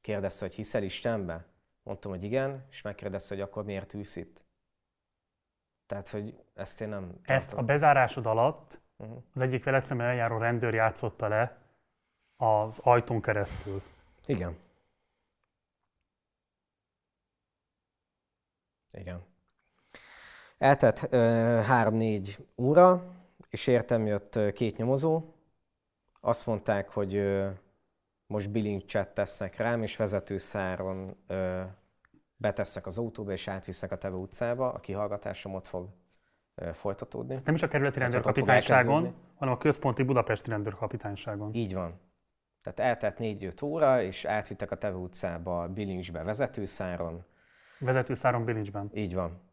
Kérdezte, hogy hiszel Istenbe? Mondtam, hogy igen, és megkérdezte, hogy akkor miért ülsz itt? Tehát, hogy ezt én nem... Tartom. Ezt a bezárásod alatt uh-huh. az egyik veled szemben eljáró rendőr játszotta le az ajtón keresztül. Igen. Igen. Eltett három-négy óra, és értem jött két nyomozó. Azt mondták, hogy most bilincset tesznek rám, és vezetőszáron betesznek az autóba, és átvisznek a Teve utcába. A kihallgatásom ott fog folytatódni. Nem is a kerületi rendőrkapitányságon, hanem a központi budapesti rendőrkapitányságon. Így van. Tehát eltelt négy-öt óra, és átvittek a Teve utcába bilincsbe vezetőszáron, Vezetőszáron bilincsben. Így van.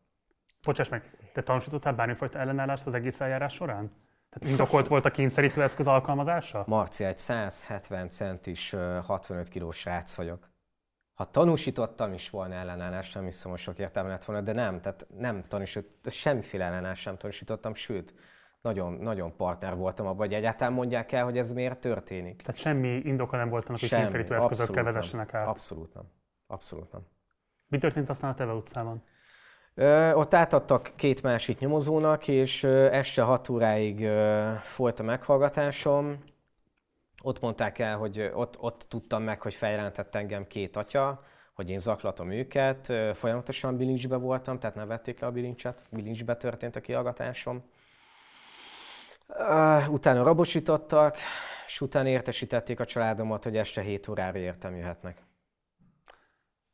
Bocsáss meg, te tanúsítottál bármifajta ellenállást az egész eljárás során? Tehát indokolt volt a kényszerítő eszköz alkalmazása? Marci, egy 170 centis, 65 kilós srác vagyok. Ha tanúsítottam is volna ellenállást, nem hiszem, hogy sok értelme lett volna, de nem, tehát nem tanúsítottam, semmiféle ellenállást sem tanúsítottam, sőt, nagyon, nagyon partner voltam abban, hogy egyáltalán mondják el, hogy ez miért történik. Tehát semmi indoka nem volt annak, hogy kényszerítő eszközökkel vezessenek át? Abszolút nem. Abszolút nem. Mi történt aztán a Teve utcában? Ott átadtak két másik nyomozónak, és este 6 óráig folyt a meghallgatásom. Ott mondták el, hogy ott, ott tudtam meg, hogy feljelentett engem két atya, hogy én zaklatom őket. Folyamatosan bilincsbe voltam, tehát nem vették le a bilincset. Bilincsbe történt a kihallgatásom. Utána rabosítottak, és utána értesítették a családomat, hogy este 7 órára értem jöhetnek.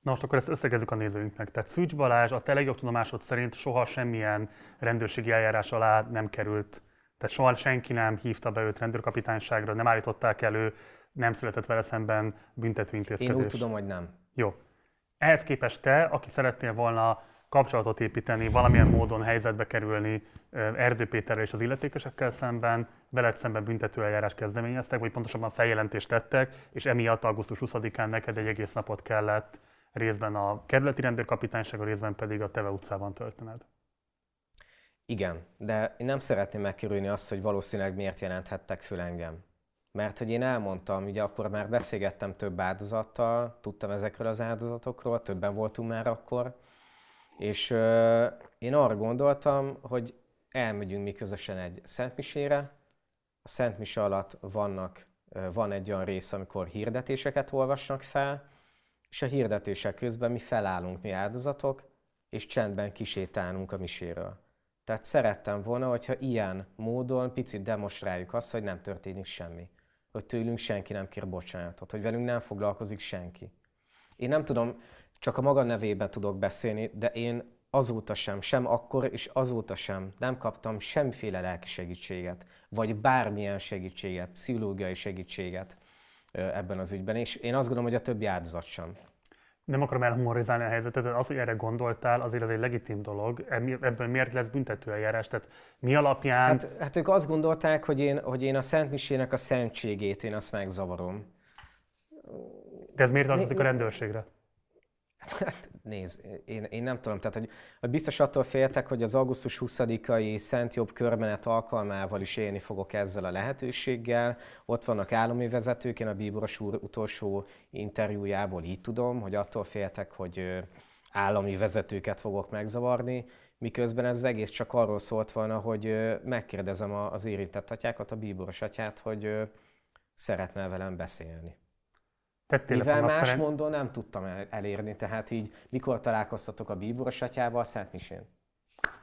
Na most akkor ezt összegezzük a nézőinknek. Tehát Szűcs Balázs a te legjobb tudomásod szerint soha semmilyen rendőrségi eljárás alá nem került. Tehát soha senki nem hívta be őt rendőrkapitányságra, nem állították elő, nem született vele szemben büntető intézkedés. Én úgy tudom, hogy nem. Jó. Ehhez képest te, aki szeretnél volna kapcsolatot építeni, valamilyen módon helyzetbe kerülni Erdő Péterrel és az illetékesekkel szemben, veled szemben büntető eljárás kezdeményeztek, vagy pontosabban feljelentést tettek, és emiatt augusztus 20-án neked egy egész napot kellett részben a kerületi a részben pedig a Teve utcában történed. Igen, de én nem szeretném megkerülni azt, hogy valószínűleg miért jelenthettek föl engem. Mert hogy én elmondtam, ugye akkor már beszélgettem több áldozattal, tudtam ezekről az áldozatokról, többen voltunk már akkor, és euh, én arra gondoltam, hogy elmegyünk mi közösen egy szentmisére. A szentmise alatt vannak, van egy olyan rész, amikor hirdetéseket olvasnak fel, és a hirdetések közben mi felállunk, mi áldozatok, és csendben kisétálunk a miséről. Tehát szerettem volna, hogyha ilyen módon picit demonstráljuk azt, hogy nem történik semmi. Hogy tőlünk senki nem kér bocsánatot, hogy velünk nem foglalkozik senki. Én nem tudom, csak a maga nevében tudok beszélni, de én azóta sem, sem akkor és azóta sem nem kaptam semmiféle lelki segítséget, vagy bármilyen segítséget, pszichológiai segítséget ebben az ügyben, és én azt gondolom, hogy a többi áldozat sem nem akarom elhumorizálni a helyzetet, de az, hogy erre gondoltál, azért az egy legitim dolog. Ebből miért lesz büntetőeljárás? Tehát mi alapján... Hát, hát ők azt gondolták, hogy én, hogy én a Szent Misének a szentségét, én azt megzavarom. De ez miért tartozik a rendőrségre? Hát nézd, én, én nem tudom, tehát hogy, hogy biztos attól féltek, hogy az augusztus 20-ai Szent Jobb körmenet alkalmával is élni fogok ezzel a lehetőséggel. Ott vannak állami vezetők, én a Bíboros úr utolsó interjújából így tudom, hogy attól féltek, hogy állami vezetőket fogok megzavarni, miközben ez az egész csak arról szólt volna, hogy megkérdezem az érintett atyákat, a bíboros atyát, hogy szeretne velem beszélni. Tettél Mivel más terem... mondon nem tudtam elérni, tehát így mikor találkoztatok a bíboros atyával, Szent Misén?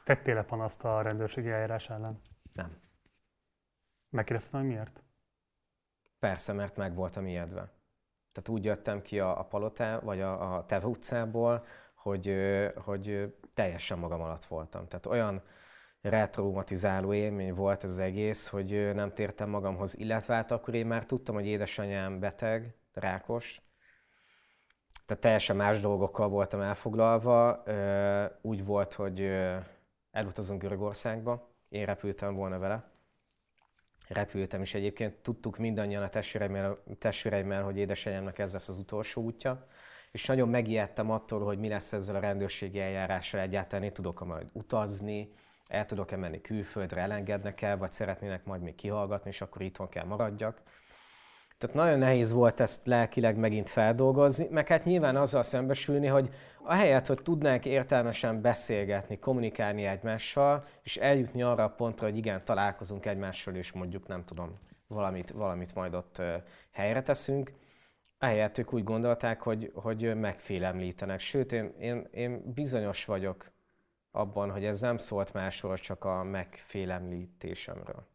Tettél-e panaszt a rendőrségi eljárás ellen? Nem. Megkérdeztem, hogy miért? Persze, mert meg voltam ijedve. Tehát úgy jöttem ki a, a Palotá, vagy a, a Teve utcából, hogy, hogy teljesen magam alatt voltam. Tehát olyan retraumatizáló élmény volt ez az egész, hogy nem tértem magamhoz, illetve hát akkor én már tudtam, hogy édesanyám beteg, rákos. Tehát teljesen más dolgokkal voltam elfoglalva. Úgy volt, hogy elutazunk Görögországba, én repültem volna vele. Repültem is egyébként, tudtuk mindannyian a testvéreimmel, testvéreimmel hogy édesanyámnak ez lesz az utolsó útja, és nagyon megijedtem attól, hogy mi lesz ezzel a rendőrségi eljárással egyáltalán, én tudok-e majd utazni, el tudok-e menni külföldre, elengednek el, vagy szeretnének majd még kihallgatni, és akkor itthon kell maradjak. Tehát nagyon nehéz volt ezt lelkileg megint feldolgozni, meg hát nyilván azzal szembesülni, hogy ahelyett, hogy tudnánk értelmesen beszélgetni, kommunikálni egymással, és eljutni arra a pontra, hogy igen, találkozunk egymással, és mondjuk nem tudom, valamit, valamit majd ott helyre teszünk, ehelyett ők úgy gondolták, hogy, hogy megfélemlítenek. Sőt, én, én, én bizonyos vagyok abban, hogy ez nem szólt másról, csak a megfélemlítésemről.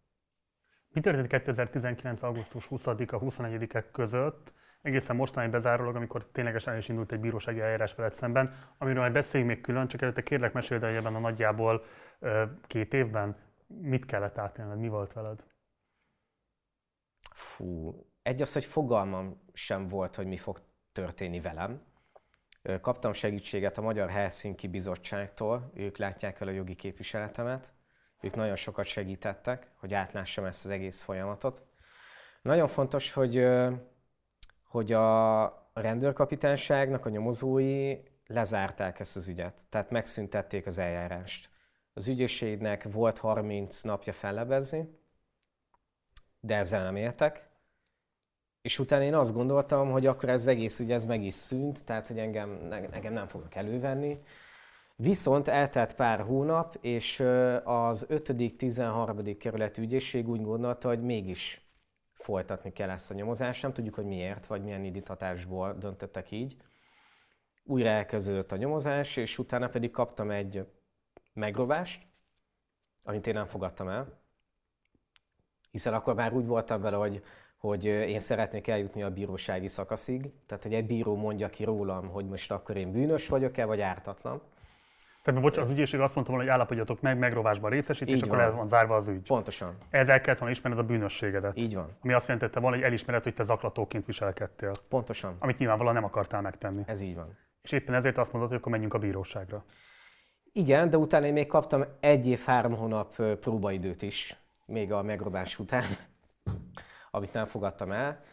Mi történt 2019. augusztus 20-a 21 között, egészen mostanáig bezárólag, amikor ténylegesen is indult egy bírósági eljárás veled szemben, amiről majd beszéljünk még külön, csak előtte kérlek meséld el ebben a nagyjából két évben, mit kellett átélned, mi volt veled? Fú, egy az, hogy fogalmam sem volt, hogy mi fog történni velem. Kaptam segítséget a Magyar Helsinki Bizottságtól, ők látják el a jogi képviseletemet, ők nagyon sokat segítettek, hogy átlássam ezt az egész folyamatot. Nagyon fontos, hogy, hogy a rendőrkapitányságnak a nyomozói lezárták ezt az ügyet, tehát megszüntették az eljárást. Az ügyészségnek volt 30 napja fellebezni, de ezzel nem éltek. És utána én azt gondoltam, hogy akkor ez egész ügy ez meg is szűnt, tehát hogy engem, nekem nem fognak elővenni, Viszont eltelt pár hónap, és az 5.-13. kerület ügyészség úgy gondolta, hogy mégis folytatni kell ezt a nyomozást. Nem tudjuk, hogy miért, vagy milyen indítatásból döntöttek így. Újra elkezdődött a nyomozás, és utána pedig kaptam egy megrovást, amit én nem fogadtam el. Hiszen akkor már úgy voltam vele, hogy, hogy én szeretnék eljutni a bírósági szakaszig. Tehát, hogy egy bíró mondja ki rólam, hogy most akkor én bűnös vagyok-e, vagy ártatlan. Tehát, bocs, az ügyészség azt mondta volna, hogy állapodjatok meg megrovásban részesít, és akkor ez van zárva az ügy. Pontosan. Ezzel kellett volna ismerned a bűnösségedet. Így van. Ami azt jelentette volna, hogy elismered, hogy te zaklatóként viselkedtél. Pontosan. Amit nyilvánvalóan nem akartál megtenni. Ez így van. És éppen ezért azt mondod, hogy akkor menjünk a bíróságra. Igen, de utána én még kaptam egy év, három hónap próbaidőt is, még a megrobás után, [laughs] amit nem fogadtam el.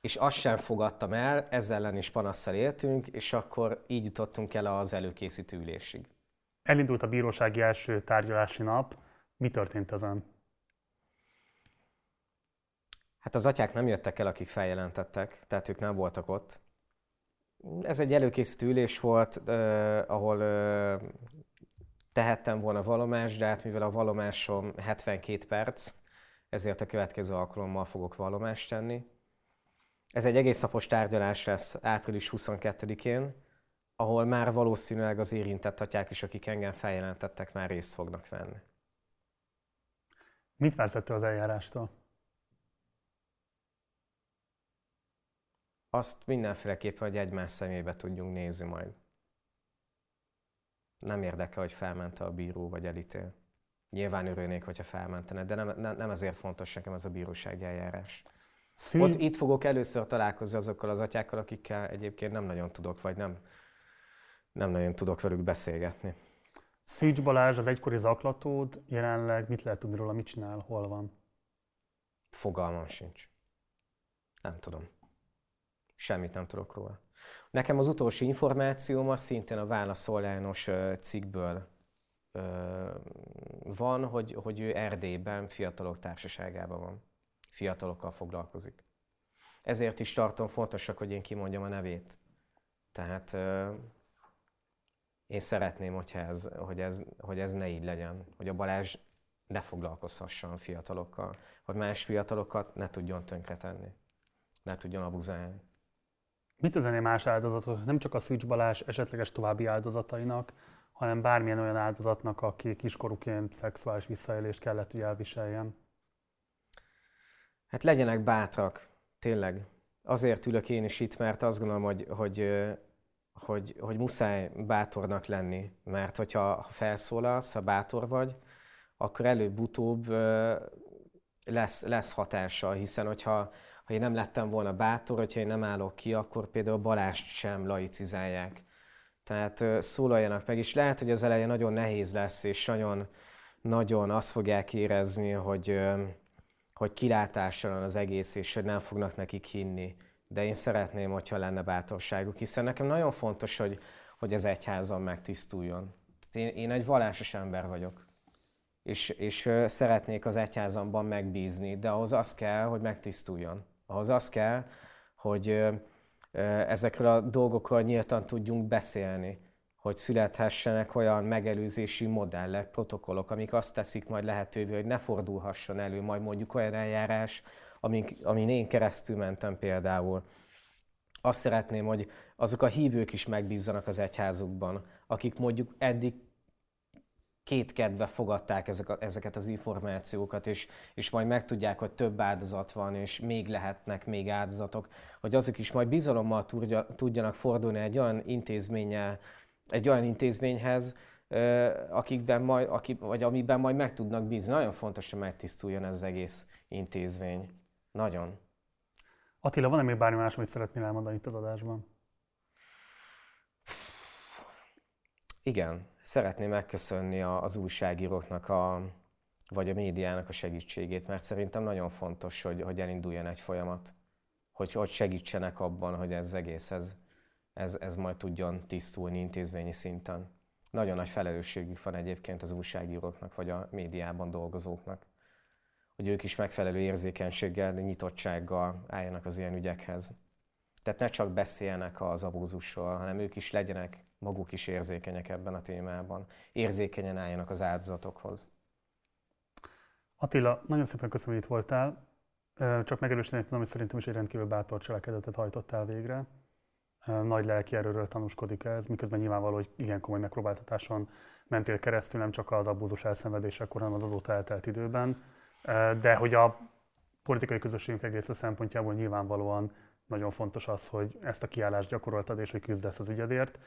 És azt sem fogadtam el, ezzel ellen is panasszal éltünk, és akkor így jutottunk el az előkészítő ülésig. Elindult a bírósági első tárgyalási nap. Mi történt ezen? Hát az atyák nem jöttek el, akik feljelentettek, tehát ők nem voltak ott. Ez egy előkészítő ülés volt, eh, ahol eh, tehettem volna valomást, de hát mivel a valomásom 72 perc, ezért a következő alkalommal fogok valomást tenni. Ez egy egész napos tárgyalás lesz április 22-én, ahol már valószínűleg az érintett atyák is, akik engem feljelentettek, már részt fognak venni. Mit vársz az eljárástól? Azt mindenféleképpen, hogy egymás szemébe tudjunk nézni majd. Nem érdekel, hogy felmente a bíró vagy elítél. Nyilván örülnék, hogyha felmentene, de nem, nem, nem ezért fontos nekem ez a bírósági eljárás. Szín... Ott itt fogok először találkozni azokkal az atyákkal, akikkel egyébként nem nagyon tudok, vagy nem, nem nagyon tudok velük beszélgetni. Szícs Balázs, az egykori zaklatód, jelenleg mit lehet tudni róla, mit csinál, hol van? Fogalmam sincs. Nem tudom. Semmit nem tudok róla. Nekem az utolsó információm az szintén a válaszoljános cikkből van, hogy, hogy ő Erdélyben fiatalok társaságában van. Fiatalokkal foglalkozik. Ezért is tartom fontosak, hogy én kimondjam a nevét. Tehát én szeretném, hogyha ez, hogy, ez, hogy ez ne így legyen, hogy a Balázs ne foglalkozhasson fiatalokkal, hogy más fiatalokat ne tudjon tönkretenni, ne tudjon abuzálni. Mit üzené más áldozatot, nem csak a Szűcs Balázs esetleges további áldozatainak, hanem bármilyen olyan áldozatnak, aki kiskorúként szexuális visszaélést kellett, hogy elviseljen? Hát legyenek bátrak, tényleg. Azért ülök én is itt, mert azt gondolom, hogy, hogy, hogy, hogy muszáj bátornak lenni. Mert hogyha felszólalsz, ha bátor vagy, akkor előbb-utóbb lesz, lesz hatása, hiszen hogyha ha én nem lettem volna bátor, hogyha én nem állok ki, akkor például Balást sem laicizálják. Tehát szólaljanak meg, és lehet, hogy az eleje nagyon nehéz lesz, és nagyon, nagyon azt fogják érezni, hogy, hogy kilátástalan az egész, és hogy nem fognak nekik hinni. De én szeretném, hogyha lenne bátorságuk, hiszen nekem nagyon fontos, hogy, hogy az egyházam megtisztuljon. Én, én egy vallásos ember vagyok, és, és szeretnék az egyházamban megbízni, de ahhoz az kell, hogy megtisztuljon. Ahhoz az kell, hogy ezekről a dolgokról nyíltan tudjunk beszélni, hogy születhessenek olyan megelőzési modellek, protokollok, amik azt teszik majd lehetővé, hogy ne fordulhasson elő majd mondjuk olyan eljárás, amin, amin én keresztül mentem például. Azt szeretném, hogy azok a hívők is megbízzanak az egyházukban, akik mondjuk eddig kétkedve fogadták ezek a, ezeket az információkat, és, és majd megtudják, hogy több áldozat van, és még lehetnek még áldozatok, hogy azok is majd bizalommal tudja, tudjanak fordulni egy olyan intézménnyel, egy olyan intézményhez, akikben majd, akik, vagy amiben majd meg tudnak bízni. Nagyon fontos, hogy megtisztuljon ez az egész intézmény. Nagyon. Attila, van-e még bármi más, amit szeretnél elmondani itt az adásban? Igen, szeretném megköszönni az újságíróknak, a, vagy a médiának a segítségét, mert szerintem nagyon fontos, hogy, hogy elinduljon egy folyamat, hogy, hogy segítsenek abban, hogy ez egész, ez, ez, ez majd tudjon tisztulni intézményi szinten. Nagyon nagy felelősségük van egyébként az újságíróknak, vagy a médiában dolgozóknak, hogy ők is megfelelő érzékenységgel, nyitottsággal álljanak az ilyen ügyekhez. Tehát ne csak beszéljenek az abúzusról, hanem ők is legyenek maguk is érzékenyek ebben a témában. Érzékenyen álljanak az áldozatokhoz. Attila, nagyon szépen köszönöm, hogy itt voltál. Csak megerősíteni tudom, hogy szerintem is egy rendkívül bátor cselekedetet hajtottál végre. Nagy lelki erőről tanúskodik ez, miközben nyilvánvaló, hogy igen komoly megpróbáltatáson mentél keresztül, nem csak az abúzus elszenvedésekor, hanem az azóta eltelt időben. De hogy a politikai közösségünk egész szempontjából nyilvánvalóan nagyon fontos az, hogy ezt a kiállást gyakoroltad, és hogy küzdesz az ügyedért.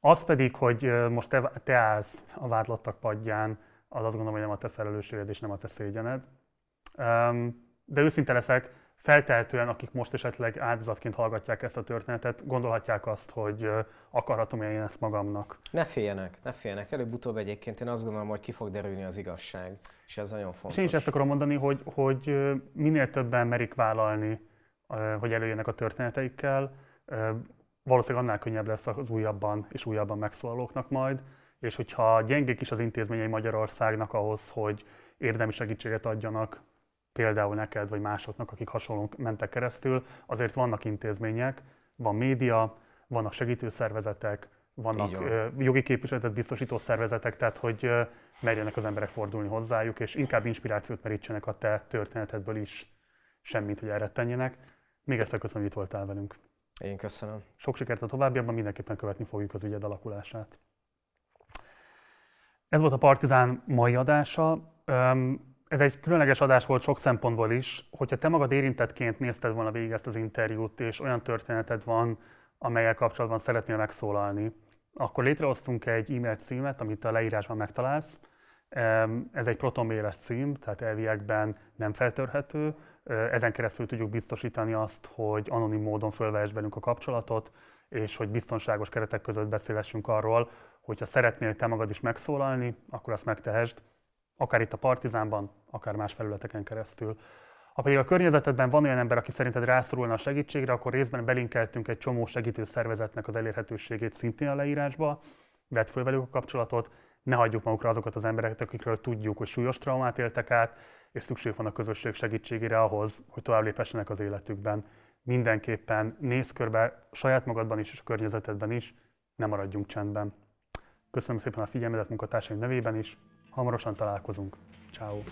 Az pedig, hogy most te, te állsz a vádlottak padján, az azt gondolom, hogy nem a te felelősséged és nem a te szégyened. De őszinte leszek, feltehetően, akik most esetleg áldozatként hallgatják ezt a történetet, gondolhatják azt, hogy akarhatom én ezt magamnak. Ne féljenek, ne féljenek. Előbb-utóbb egyébként én azt gondolom, hogy ki fog derülni az igazság, és ez nagyon fontos. És én is ezt akarom mondani, hogy, hogy minél többen merik vállalni hogy előjönnek a történeteikkel. Valószínűleg annál könnyebb lesz az újabban és újabban megszólalóknak majd, és hogyha gyengék is az intézményei Magyarországnak ahhoz, hogy érdemi segítséget adjanak például neked vagy másoknak, akik hasonlóan mentek keresztül, azért vannak intézmények, van média, vannak segítőszervezetek, vannak jogi képviseletet biztosító szervezetek, tehát hogy merjenek az emberek fordulni hozzájuk, és inkább inspirációt merítsenek a te történetedből is, semmit, hogy elrettenjenek. Még egyszer köszönöm, hogy itt voltál velünk. Én köszönöm. Sok sikert a továbbiakban, mindenképpen követni fogjuk az ügyed alakulását. Ez volt a Partizán mai adása. Ez egy különleges adás volt sok szempontból is. Hogyha te magad érintettként nézted volna végig ezt az interjút, és olyan történeted van, amelyel kapcsolatban szeretnél megszólalni, akkor létrehoztunk egy e-mail címet, amit a leírásban megtalálsz. Ez egy protonméles cím, tehát elviekben nem feltörhető. Ezen keresztül tudjuk biztosítani azt, hogy anonim módon fölvehess velünk a kapcsolatot, és hogy biztonságos keretek között beszélhessünk arról, hogyha szeretnél te magad is megszólalni, akkor azt megtehesd, akár itt a Partizánban, akár más felületeken keresztül. Ha pedig a környezetedben van olyan ember, aki szerinted rászorulna a segítségre, akkor részben belinkeltünk egy csomó segítő szervezetnek az elérhetőségét szintén a leírásba, vedd föl velük a kapcsolatot, ne hagyjuk magukra azokat az embereket, akikről tudjuk, hogy súlyos traumát éltek át, és szükség van a közösség segítségére ahhoz, hogy tovább lépessenek az életükben. Mindenképpen nézz körbe saját magadban is és a környezetedben is, ne maradjunk csendben. Köszönöm szépen a figyelmedet munkatársaim nevében is, hamarosan találkozunk. Ciao.